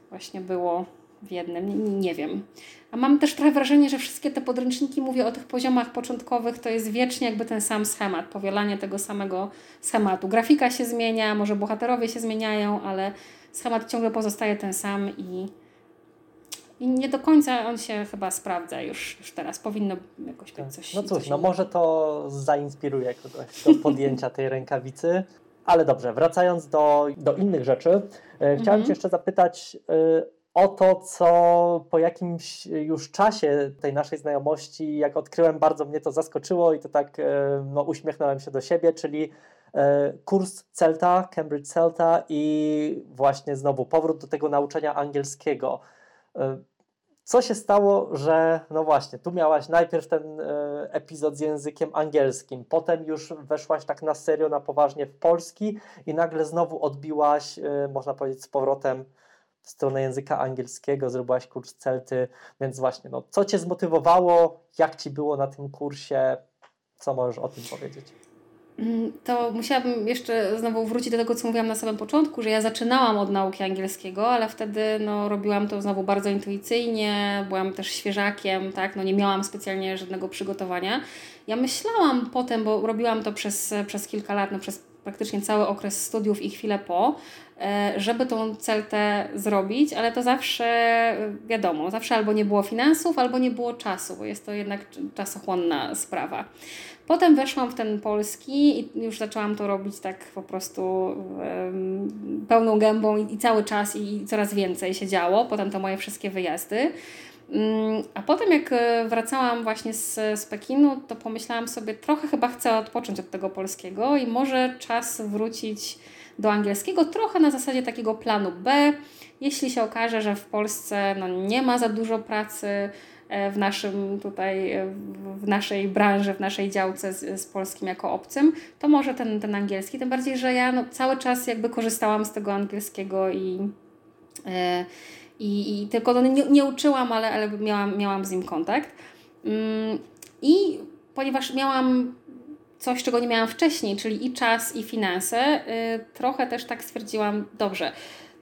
właśnie było w jednym, nie, nie wiem. A mam też trochę wrażenie, że wszystkie te podręczniki, mówię o tych poziomach początkowych, to jest wiecznie jakby ten sam schemat, powielanie tego samego schematu. Grafika się zmienia, może bohaterowie się zmieniają, ale schemat ciągle pozostaje ten sam i, i nie do końca on się chyba sprawdza już, już teraz. Powinno jakoś być tak. coś No cóż, coś no może to zainspiruje kogoś do podjęcia tej rękawicy. Ale dobrze, wracając do, do innych rzeczy, chciałem mhm. Cię jeszcze zapytać e, o to, co po jakimś już czasie tej naszej znajomości, jak odkryłem, bardzo mnie to zaskoczyło i to tak e, no, uśmiechnąłem się do siebie, czyli kurs CELTA, Cambridge CELTA i właśnie znowu powrót do tego nauczania angielskiego. Co się stało, że no właśnie, tu miałaś najpierw ten e, epizod z językiem angielskim, potem już weszłaś tak na serio, na poważnie w polski i nagle znowu odbiłaś, e, można powiedzieć, z powrotem w stronę języka angielskiego, zrobiłaś kurs Celty, więc właśnie, no, co Cię zmotywowało, jak Ci było na tym kursie, co możesz o tym powiedzieć? Mm, to musiałabym jeszcze znowu wrócić do tego, co mówiłam na samym początku, że ja zaczynałam od nauki angielskiego, ale wtedy no, robiłam to znowu bardzo intuicyjnie, byłam też świeżakiem, tak? no, nie miałam specjalnie żadnego przygotowania. Ja myślałam potem, bo robiłam to przez, przez kilka lat, no, przez praktycznie cały okres studiów i chwilę po, e, żeby tą celtę zrobić, ale to zawsze, wiadomo, zawsze albo nie było finansów, albo nie było czasu, bo jest to jednak czasochłonna sprawa. Potem weszłam w ten polski i już zaczęłam to robić tak po prostu um, pełną gębą i, i, cały czas i coraz więcej się działo. Potem to moje wszystkie wyjazdy. Um, a potem jak e, wracałam właśnie z, z Pekinu, to pomyślałam sobie, trochę chyba chcę odpocząć od tego polskiego i może czas wrócić do angielskiego, trochę na zasadzie takiego planu B. Jeśli się okaże, że w Polsce no, nie ma za dużo pracy, w naszym tutaj, e, w naszej branży, w naszej działce z, z polskim jako obcym, to może ten, ten angielski. Tym bardziej, że ja no, cały czas jakby korzystałam z tego angielskiego i, e, i, i tylko no, nie, nie uczyłam, ale, ale miałam, miałam z nim kontakt. Mm, I ponieważ miałam coś, czego nie miałam wcześniej, czyli i czas, i finanse, trochę też tak stwierdziłam, dobrze,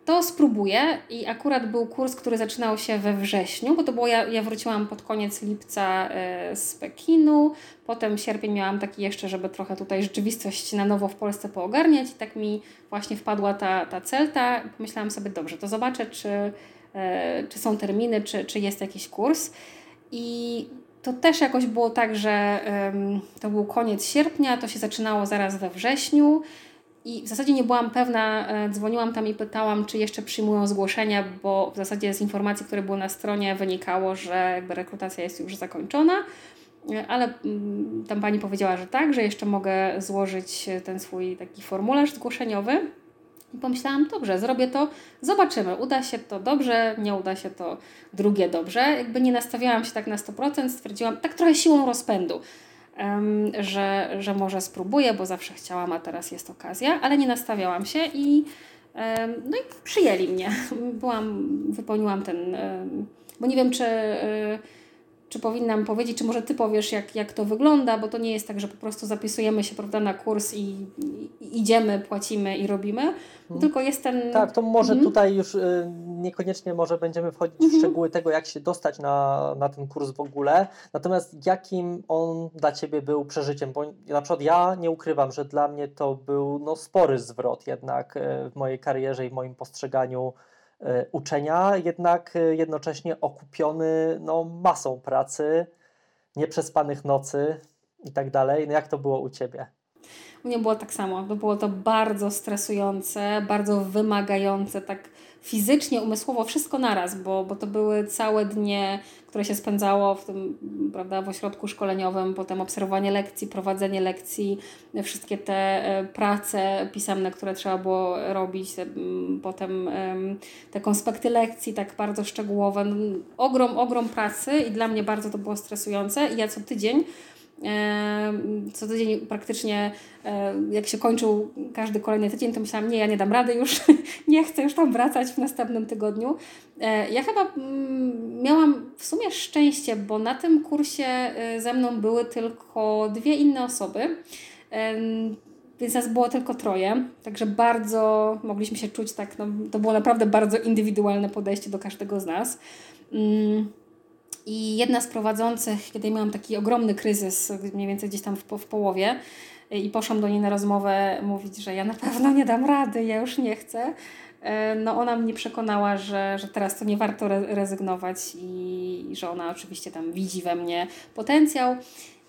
to spróbuję i akurat był kurs, który zaczynał się we wrześniu, bo to było, ja, ja wróciłam pod koniec lipca e, z Pekinu, potem sierpień miałam taki jeszcze, żeby trochę tutaj rzeczywistość na nowo w Polsce poogarniać i tak mi właśnie wpadła ta, ta celta. Pomyślałam sobie, dobrze, to zobaczę, czy, e, czy są terminy, czy, czy jest jakiś kurs i to też jakoś było tak, że to był koniec sierpnia, to się zaczynało zaraz we wrześniu. I w zasadzie nie byłam pewna, e, dzwoniłam tam i pytałam, czy jeszcze przyjmują zgłoszenia, bo w zasadzie z informacji, które były na stronie, wynikało, że jakby rekrutacja jest już zakończona. E, ale mm, tam pani powiedziała, że tak, że jeszcze mogę złożyć ten swój taki formularz zgłoszeniowy. I pomyślałam, dobrze, zrobię to, zobaczymy. Uda się to dobrze, nie uda się to drugie dobrze. Jakby nie nastawiałam się tak na 100%, stwierdziłam, tak trochę siłą rozpędu że, że może spróbuję, bo zawsze chciałam, a teraz jest okazja, ale nie nastawiałam się i, no i przyjęli mnie. Byłam, wypełniłam ten, bo nie wiem, czy y, czy powinnam powiedzieć, czy może Ty powiesz, jak, jak to wygląda, bo to nie jest tak, że po prostu zapisujemy się prawda, na kurs i, i idziemy, płacimy i robimy, mhm. tylko jest ten... Tak, to może mhm. tutaj już y, niekoniecznie może będziemy wchodzić mhm. w szczegóły tego, jak się dostać na, na ten kurs w ogóle, natomiast jakim on dla Ciebie był przeżyciem, bo na przykład ja nie ukrywam, że dla mnie to był no, spory zwrot jednak y, w mojej karierze i w moim postrzeganiu uczenia, jednak e, jednocześnie okupiony no, masą pracy, nieprzespanych nocy i tak dalej. No jak to było u Ciebie? U mnie było tak samo. Było to bardzo stresujące, bardzo wymagające, tak fizycznie, umysłowo, wszystko naraz, bo, bo to były całe dnie, które się spędzało w tym, prawda, w ośrodku szkoleniowym, potem obserwowanie lekcji, prowadzenie lekcji, wszystkie te e, prace pisemne, które trzeba było robić, potem te konspekty lekcji, tak bardzo szczegółowe. No, ogrom, ogrom pracy i dla mnie bardzo to było stresujące i ja co tydzień co tydzień praktycznie, jak się kończył każdy kolejny tydzień, to myślałam, nie, ja nie dam rady już, nie chcę już tam wracać w następnym tygodniu. E, ja chyba mm, miałam w sumie szczęście, bo na tym kursie e, ze mną były tylko dwie inne osoby. Więc nas było tylko troje, także bardzo mogliśmy się czuć tak, no, to było naprawdę bardzo indywidualne podejście do każdego z nas. I jedna z prowadzących, kiedy miałam taki ogromny kryzys, mniej więcej gdzieś tam w, w połowie, i poszłam do niej na rozmowę mówić, że ja na pewno nie dam rady, ja już nie chcę. Y, no ona mnie przekonała, że, że teraz to nie warto rezygnować i, i że ona oczywiście tam widzi we mnie potencjał.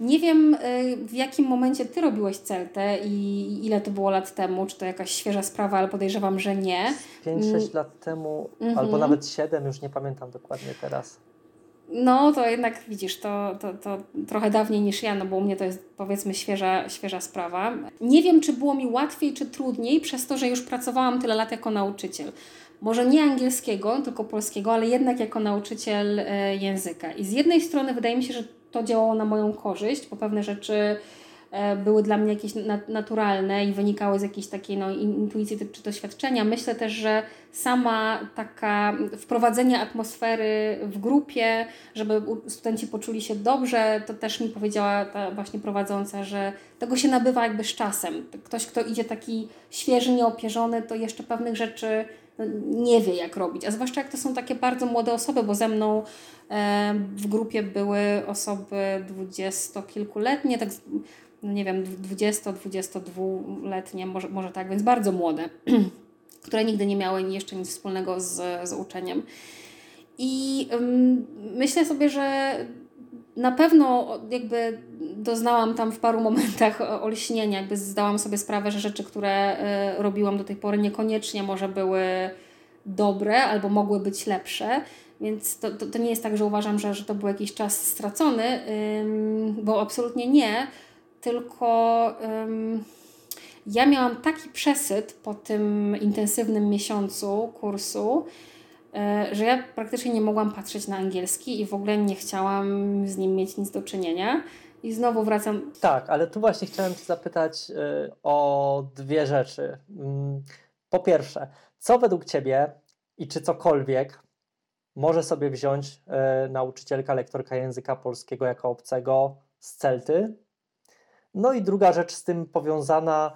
Nie wiem, y, w jakim momencie Ty robiłeś CELTę i ile to było lat temu, czy to jakaś świeża sprawa, ale podejrzewam, że nie. 5-6 mm. lat temu, mm -hmm. albo nawet 7, już nie pamiętam dokładnie teraz. No to jednak widzisz, to, to, to trochę dawniej niż ja, no bo u mnie to jest powiedzmy świeża, świeża sprawa. Nie wiem, czy było mi łatwiej, czy trudniej, przez to, że już pracowałam tyle lat jako nauczyciel. Może nie angielskiego, tylko polskiego, ale jednak jako nauczyciel e, języka. I z jednej strony wydaje mi się, że to działało na moją korzyść, bo pewne rzeczy były dla mnie jakieś naturalne i wynikały z jakiejś takiej no, intuicji czy doświadczenia. Myślę też, że sama taka wprowadzenie atmosfery w grupie, żeby studenci poczuli się dobrze, to też mi powiedziała ta właśnie prowadząca, że tego się nabywa jakby z czasem. Ktoś, kto idzie taki świeży, nieopierzony, to jeszcze pewnych rzeczy no, nie wie, jak robić. A zwłaszcza jak to są takie bardzo młode osoby, bo ze mną e, w grupie były osoby dwudziestokilkuletnie, tak no nie wiem, 20-22-letnie, może, może tak, więc bardzo młode, które nigdy nie miały jeszcze nic wspólnego z, z uczeniem. I myślę sobie, że na pewno jakby doznałam tam w paru momentach olśnienia, jakby zdałam sobie sprawę, że rzeczy, które y, robiłam do tej pory niekoniecznie może były dobre albo mogły być lepsze. Więc to, to, to nie jest tak, że uważam, że, że to był jakiś czas stracony, bo absolutnie nie tylko ja miałam taki przesyt po tym intensywnym miesiącu kursu, e, że ja praktycznie nie mogłam patrzeć na angielski i w ogóle nie chciałam z nim mieć nic do czynienia. I znowu wracam. Tak, ale tu właśnie chciałem Cię zapytać y, o dwie rzeczy. Mm, po pierwsze, co według Ciebie i czy cokolwiek może sobie wziąć y, nauczycielka, lektorka języka polskiego jako obcego z Celty no i druga rzecz z tym powiązana,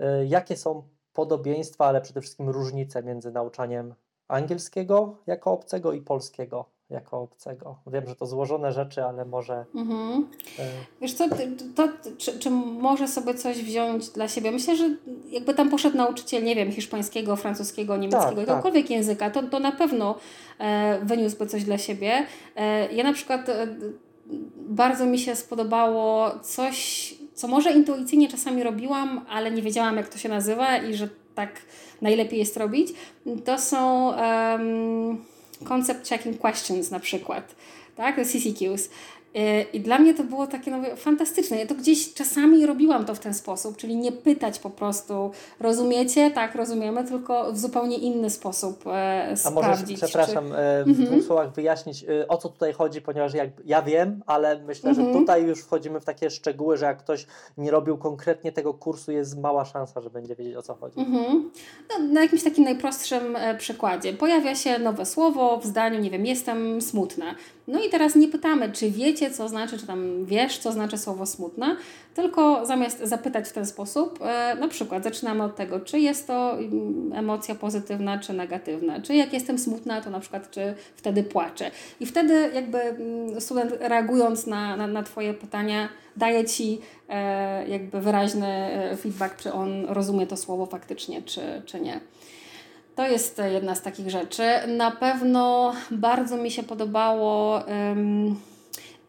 y, jakie są podobieństwa, ale przede wszystkim różnice między nauczaniem angielskiego jako obcego i polskiego jako obcego. Wiem, że to złożone rzeczy, ale może. Mhm. Y, Wiesz co, to, to, czy, czy może sobie coś wziąć dla siebie? Myślę, że jakby tam poszedł nauczyciel, nie wiem, hiszpańskiego, francuskiego, niemieckiego, tak, jakiegokolwiek tak. języka, to, to na pewno e, wyniósłby coś dla siebie. E, ja na przykład e, bardzo mi się spodobało coś co może intuicyjnie czasami robiłam, ale nie wiedziałam, jak to się nazywa i że tak najlepiej jest robić, to są um, concept checking questions na przykład, tak, CCQs. Y, I dla mnie to było takie no, fantastyczne. Ja to gdzieś czasami robiłam to w ten sposób, czyli nie pytać po prostu, rozumiecie? Tak, rozumiemy, tylko w zupełnie inny sposób e, A sprawdzić. A przepraszam, czy... E, w mhm. dwóch słowach wyjaśnić, e, o co tutaj chodzi, ponieważ jak, ja wiem, ale myślę, że mhm. tutaj już wchodzimy w takie szczegóły, że jak ktoś nie robił konkretnie tego kursu, jest mała szansa, że będzie wiedzieć, o co chodzi. Mhm. No, na jakimś takim najprostszym przykładzie. Pojawia się nowe słowo w zdaniu, nie wiem, jestem smutna. No i teraz nie pytamy, czy wiecie, co znaczy, czy tam wiesz, co znaczy słowo smutna, tylko zamiast zapytać w ten sposób, e, na przykład zaczynamy od tego, czy jest to mm, emocja pozytywna, czy negatywna, czy jak jestem smutna, to na przykład, czy wtedy płaczę. I wtedy jakby mm, student reagując na, na, na Twoje pytania, daje Ci e, jakby wyraźny e, feedback, czy on rozumie to słowo faktycznie, czy, czy nie. To jest jedna z takich rzeczy. Na pewno bardzo mi się podobało. Um,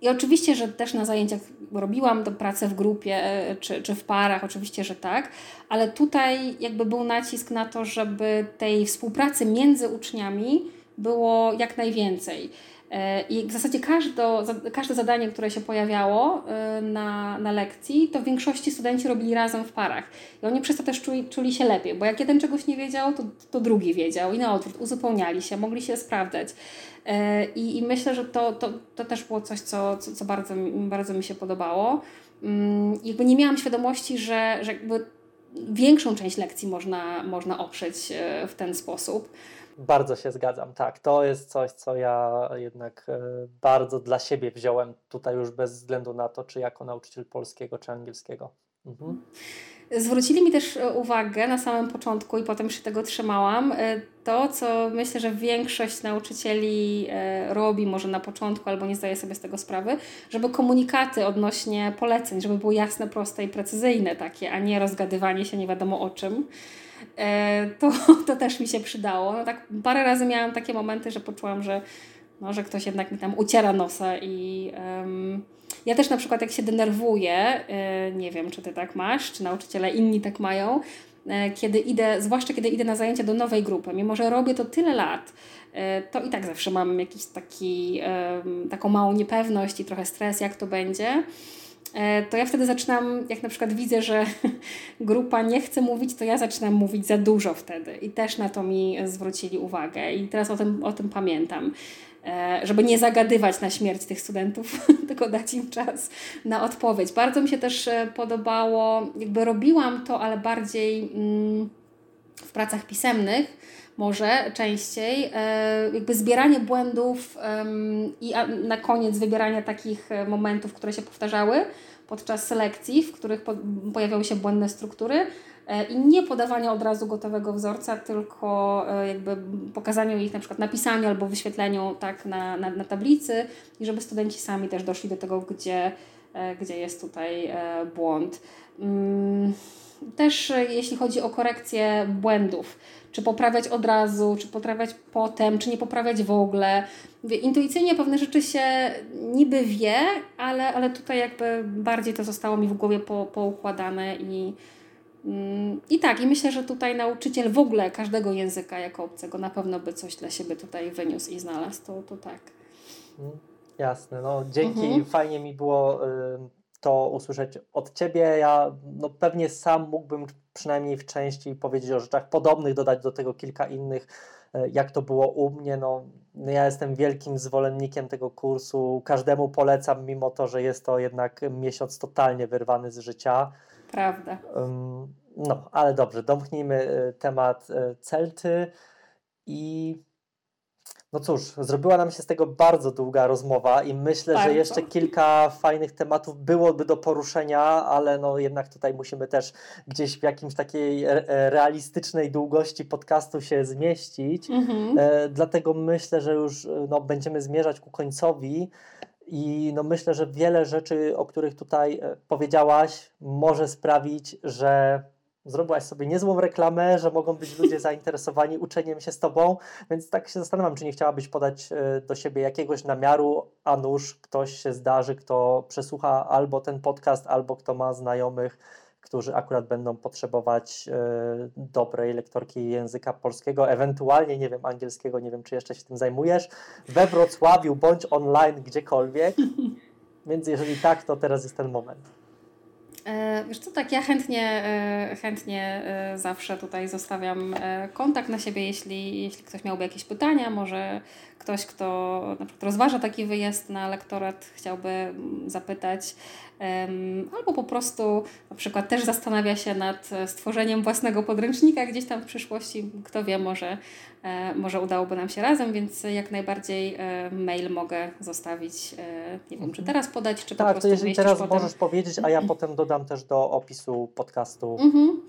I oczywiście, że też na zajęciach robiłam to pracę w grupie e, czy, czy w parach, oczywiście, że tak, ale tutaj jakby był nacisk na to, żeby tej współpracy między uczniami było jak najwięcej. E, I w zasadzie każde, każde zadanie, które się pojawiało e, na, na lekcji, to w większości studenci robili razem w parach. I oni przez to też czuli, czuli się lepiej, bo jak jeden czegoś nie wiedział, to, to drugi wiedział i na odwrót, uzupełniali się, mogli się sprawdzać. E, I, i myślę, że to, to, to też było coś, co, co, co bardzo, bardzo mi się podobało. Mm, jakby nie miałam świadomości, że, że jakby większą część lekcji można, można oprzeć w ten sposób. Bardzo się zgadzam, tak. To jest coś, co ja jednak e, bardzo dla siebie wziąłem tutaj już bez względu na to, czy jako nauczyciel polskiego, czy angielskiego. Mhm. Zwrócili mi też e, uwagę na samym początku i potem się tego trzymałam. E, to, co myślę, że większość nauczycieli robi może na początku albo nie zdaje sobie z tego sprawy, żeby komunikaty odnośnie poleceń, żeby były jasne, proste i precyzyjne takie, a nie rozgadywanie się nie wiadomo o czym. E, to, to też mi się przydało. No tak parę razy miałam takie momenty, że poczułam, że, no, że ktoś jednak mi tam uciera nosa i um, ja też na przykład jak się denerwuję, yy, nie wiem czy ty tak masz, czy nauczyciele inni tak mają, yy, kiedy idę, zwłaszcza kiedy idę na zajęcia do nowej grupy, mimo że robię to tyle lat, to i tak zawsze mam jakiś taki, taką małą niepewność i trochę stres, jak to będzie. E, to ja wtedy zaczynam, jak na przykład widzę, że grupa nie chce mówić, to ja zaczynam mówić za dużo wtedy. I też na to mi zwrócili uwagę. I teraz o tym, o tym pamiętam. E, żeby nie zagadywać na śmierć tych studentów, tylko dać im czas na odpowiedź. Bardzo mi się też e, podobało, jakby robiłam to, ale bardziej mm, w pracach pisemnych może częściej, e, jakby zbieranie błędów i na koniec wybieranie takich e, momentów, które się powtarzały podczas selekcji, w których pojawiały się błędne struktury e, i nie podawanie od razu gotowego wzorca, tylko jakby pokazaniu ich na przykład napisaniu albo wyświetleniu tak na, na, na tablicy i żeby studenci sami też doszli do tego, gdzie, gdzie jest tutaj błąd. Też jeśli chodzi o korekcję błędów, czy poprawiać od razu, czy poprawiać potem, czy nie poprawiać w ogóle. Intuicyjnie pewne rzeczy się niby wie, ale, ale tutaj jakby bardziej to zostało mi w głowie po, poukładane i, mm, i tak, i myślę, że tutaj nauczyciel w ogóle każdego języka jako obcego na pewno by coś dla siebie tutaj wyniósł i znalazł, to, to tak. Mm, jasne, no dzięki, mhm. fajnie mi było y, to usłyszeć od Ciebie. Ja no, pewnie sam mógłbym przynajmniej w części powiedzieć o rzeczach podobnych, dodać do tego kilka innych, e, jak to było u mnie. No, no, ja jestem wielkim zwolennikiem tego kursu. Każdemu polecam, mimo to, że jest to jednak miesiąc totalnie wyrwany z życia. Prawda. No, ale dobrze, domknijmy e, temat e, Celty i no cóż, zrobiła nam się z tego bardzo długa rozmowa i myślę, bardzo. że jeszcze kilka fajnych tematów byłoby do poruszenia, ale no jednak tutaj musimy też gdzieś w jakimś takiej realistycznej długości podcastu się zmieścić. Mhm. E, dlatego myślę, że już no, będziemy zmierzać ku końcowi. I no myślę, że wiele rzeczy, o których tutaj e, powiedziałaś, może sprawić, że zrobiłaś sobie niezłą reklamę, że mogą być ludzie zainteresowani uczeniem się z tobą, więc tak się zastanawiam, czy nie chciałabyś podać e, do siebie jakiegoś namiaru, a nuż ktoś się zdarzy, kto przesłucha albo ten podcast, albo kto ma znajomych, którzy akurat będą potrzebować y, dobrej lektorki języka polskiego, ewentualnie, nie wiem, angielskiego, nie wiem, czy jeszcze się tym zajmujesz, we Wrocławiu bądź online, gdziekolwiek. Więc jeżeli tak, to teraz jest ten moment. E, wiesz co, tak, ja chętnie, e, chętnie e, zawsze tutaj zostawiam kontakt na siebie, jeśli, jeśli ktoś miałby jakieś pytania, może ktoś, kto na przykład rozważa taki wyjazd na lektorat, chciałby mm, zapytać, albo po prostu na przykład też zastanawia się nad stworzeniem własnego podręcznika gdzieś tam w przyszłości, kto wie, może, e, może udałoby nam się razem, więc jak najbardziej e, mail mogę zostawić, e, nie wiem, czy mhm. teraz podać, czy tak, po prostu to jeżeli teraz potem... możesz powiedzieć, a ja potem dodam też do opisu podcastu. Mhm.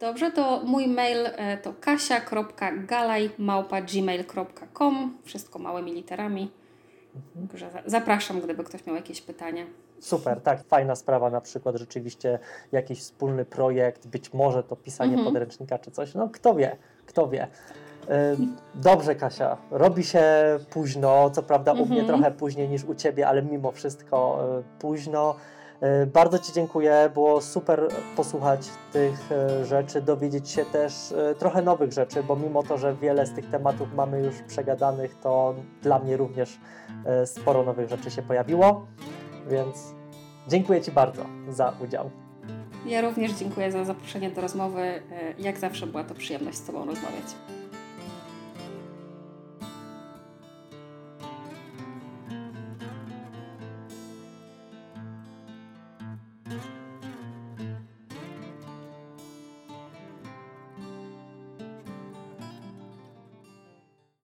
Dobrze, to mój mail to kasia.galaj.gmail.com Wszystko małymi literami. Mhm. Zapraszam, gdyby ktoś miał jakieś pytania. Super, tak, fajna sprawa, na przykład rzeczywiście jakiś wspólny projekt, być może to pisanie mhm. podręcznika czy coś, no kto wie, kto wie. Dobrze, Kasia. Robi się późno. Co prawda, u mnie Mhm. trochę później niż u ciebie, ale mimo wszystko e, późno. E, Bardzo Ci dziękuję. Było super posłuchać tych e, rzeczy, dowiedzieć się też e, trochę nowych rzeczy, bo mimo to, że wiele z tych tematów mamy już przegadanych, to dla mnie również sporo nowych rzeczy się pojawiło. Więc dziękuję Ci bardzo za udział. Ja również dziękuję za zaproszenie do rozmowy. Jak zawsze była to przyjemność z Tobą rozmawiać.